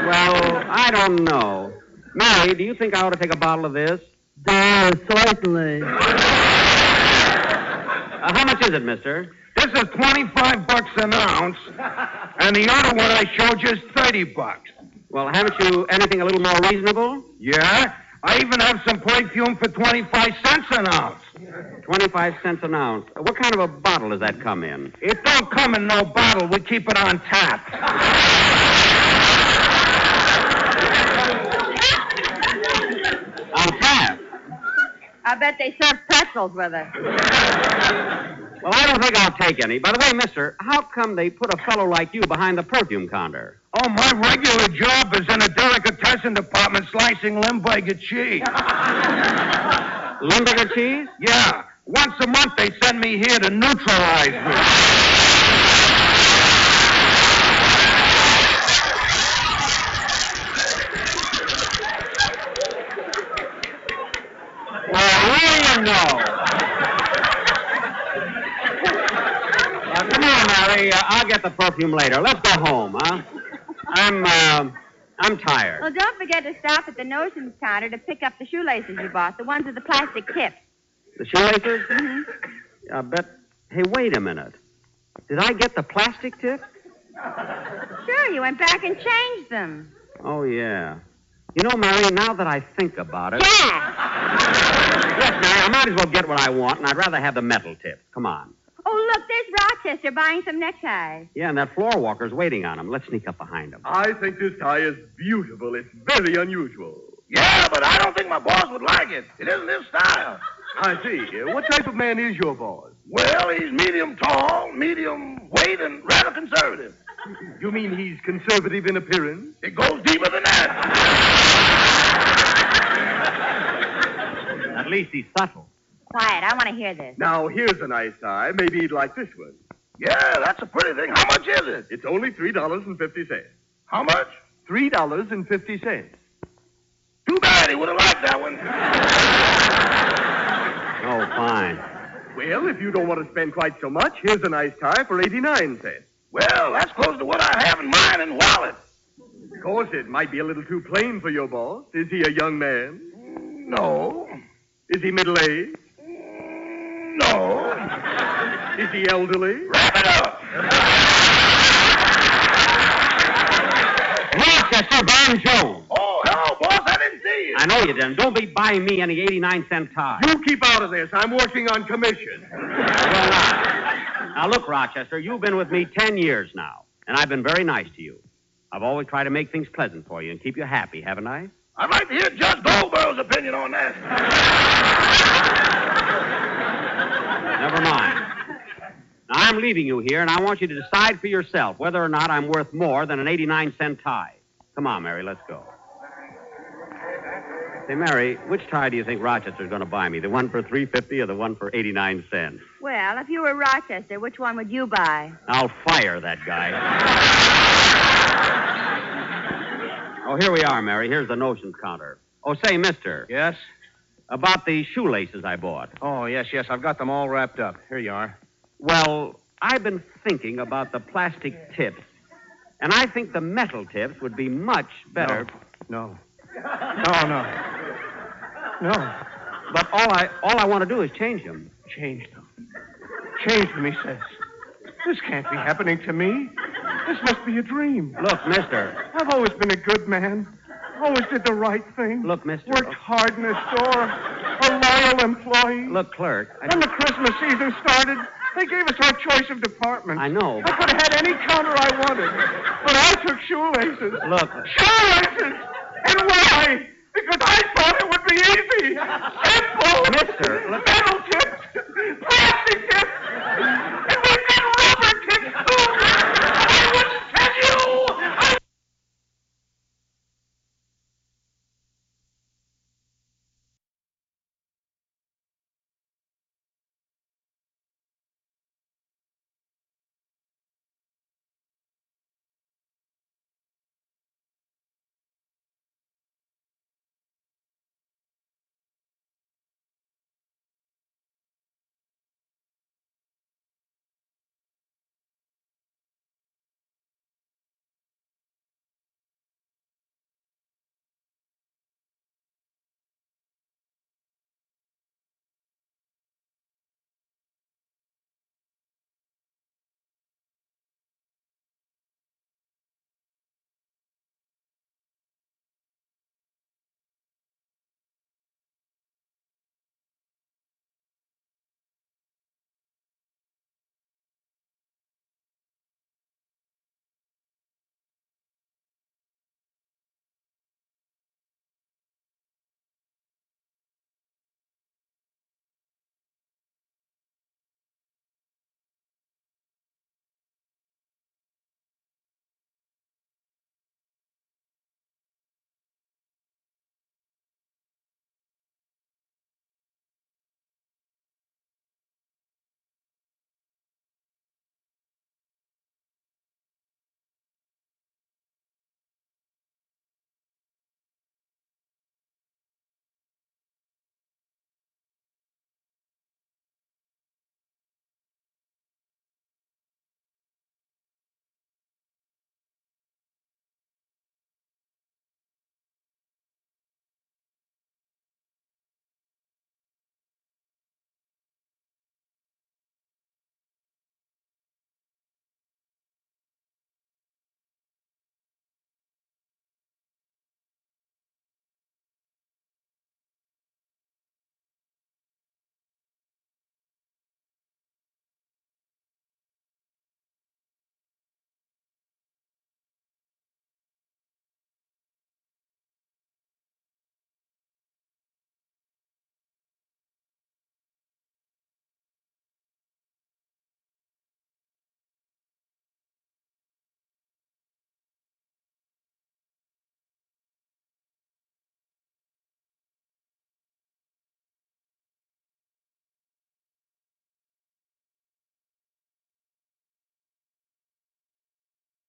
Well, I don't know. Mary, do you think I ought to take a bottle of this? Uh, certainly. Uh, how much is it, mister? This is 25 bucks an ounce, and the other one I showed you is 30 bucks. Well, haven't you anything a little more reasonable? Yeah? I even have some perfume for 25 cents an ounce. 25 cents an ounce. What kind of a bottle does that come in? It don't come in no bottle. We keep it on tap. On tap. I bet they serve pretzels with it. Well, I don't think I'll take any. By the way, mister, how come they put a fellow like you behind the perfume counter? Oh, my regular job is in a delicatessen department slicing Limburger cheese. Limburger cheese? Yeah. Once a month they send me here to neutralize me. Well, what do you know? Come on, Mary. Uh, I'll get the perfume later. Let's go home, huh? I'm, uh, I'm tired. Well, don't forget to stop at the notions counter to pick up the shoelaces you bought, the ones with the plastic tips. The shoelaces? Mm-hmm. I bet. Hey, wait a minute. Did I get the plastic tip? Sure, you went back and changed them. Oh, yeah. You know, Mary, now that I think about it. Jack! Yes, Mary, I might as well get what I want, and I'd rather have the metal tip. Come on. Oh, look, there's Rochester buying some neckties. Yeah, and that floor walker's waiting on him. Let's sneak up behind him. I think this tie is beautiful. It's very unusual. Yeah, but I don't think my boss would like it. It isn't his style. I see. Uh, What type of man is your boss? Well, he's medium tall, medium weight, and rather conservative. You mean he's conservative in appearance? It goes deeper than that. At least he's subtle. Quiet, I want to hear this. Now, here's a nice tie. Maybe he'd like this one. Yeah, that's a pretty thing. How much is it? It's only $3.50. How much? Three dollars and fifty cents. Too bad he would have liked that one. Oh, fine. Well, if you don't want to spend quite so much, here's a nice tie for 89 cents. Well, that's close to what I have in mine and wallet. Of course, it might be a little too plain for your boss. Is he a young man? No. Is he middle aged? No. Is he elderly? Wrap it up. Rochester, Barn Joe. Oh, hello, boss. I didn't see you. I know you didn't. Don't be buying me any 89 cent tie. You keep out of this. I'm working on commission. Now, look, Rochester, you've been with me 10 years now, and I've been very nice to you. I've always tried to make things pleasant for you and keep you happy, haven't I? I'd like to hear Judge Goldberg's opinion on that. Never mind. Now, I'm leaving you here, and I want you to decide for yourself whether or not I'm worth more than an 89 cent tie. Come on, Mary, let's go. Say, Mary, which tie do you think Rochester's going to buy me? The one for 350 or the one for 89 cents? Well, if you were Rochester, which one would you buy? I'll fire that guy. oh, here we are, Mary. Here's the notions counter. Oh, say, mister. Yes? About the shoelaces I bought. Oh, yes, yes. I've got them all wrapped up. Here you are. Well, I've been thinking about the plastic tips, and I think the metal tips would be much better. No. No, no. No. But all I all I want to do is change them. Change them. Change them, he says. This can't be happening to me. This must be a dream. Look, mister. I've always been a good man. Oh, Always did the right thing. Look, mister. Worked oh. hard in the store. A loyal employee. Look, clerk. I When the Christmas season started, they gave us our choice of department. I know. I could have had any counter I wanted. But I took shoelaces. Look. Shoelaces!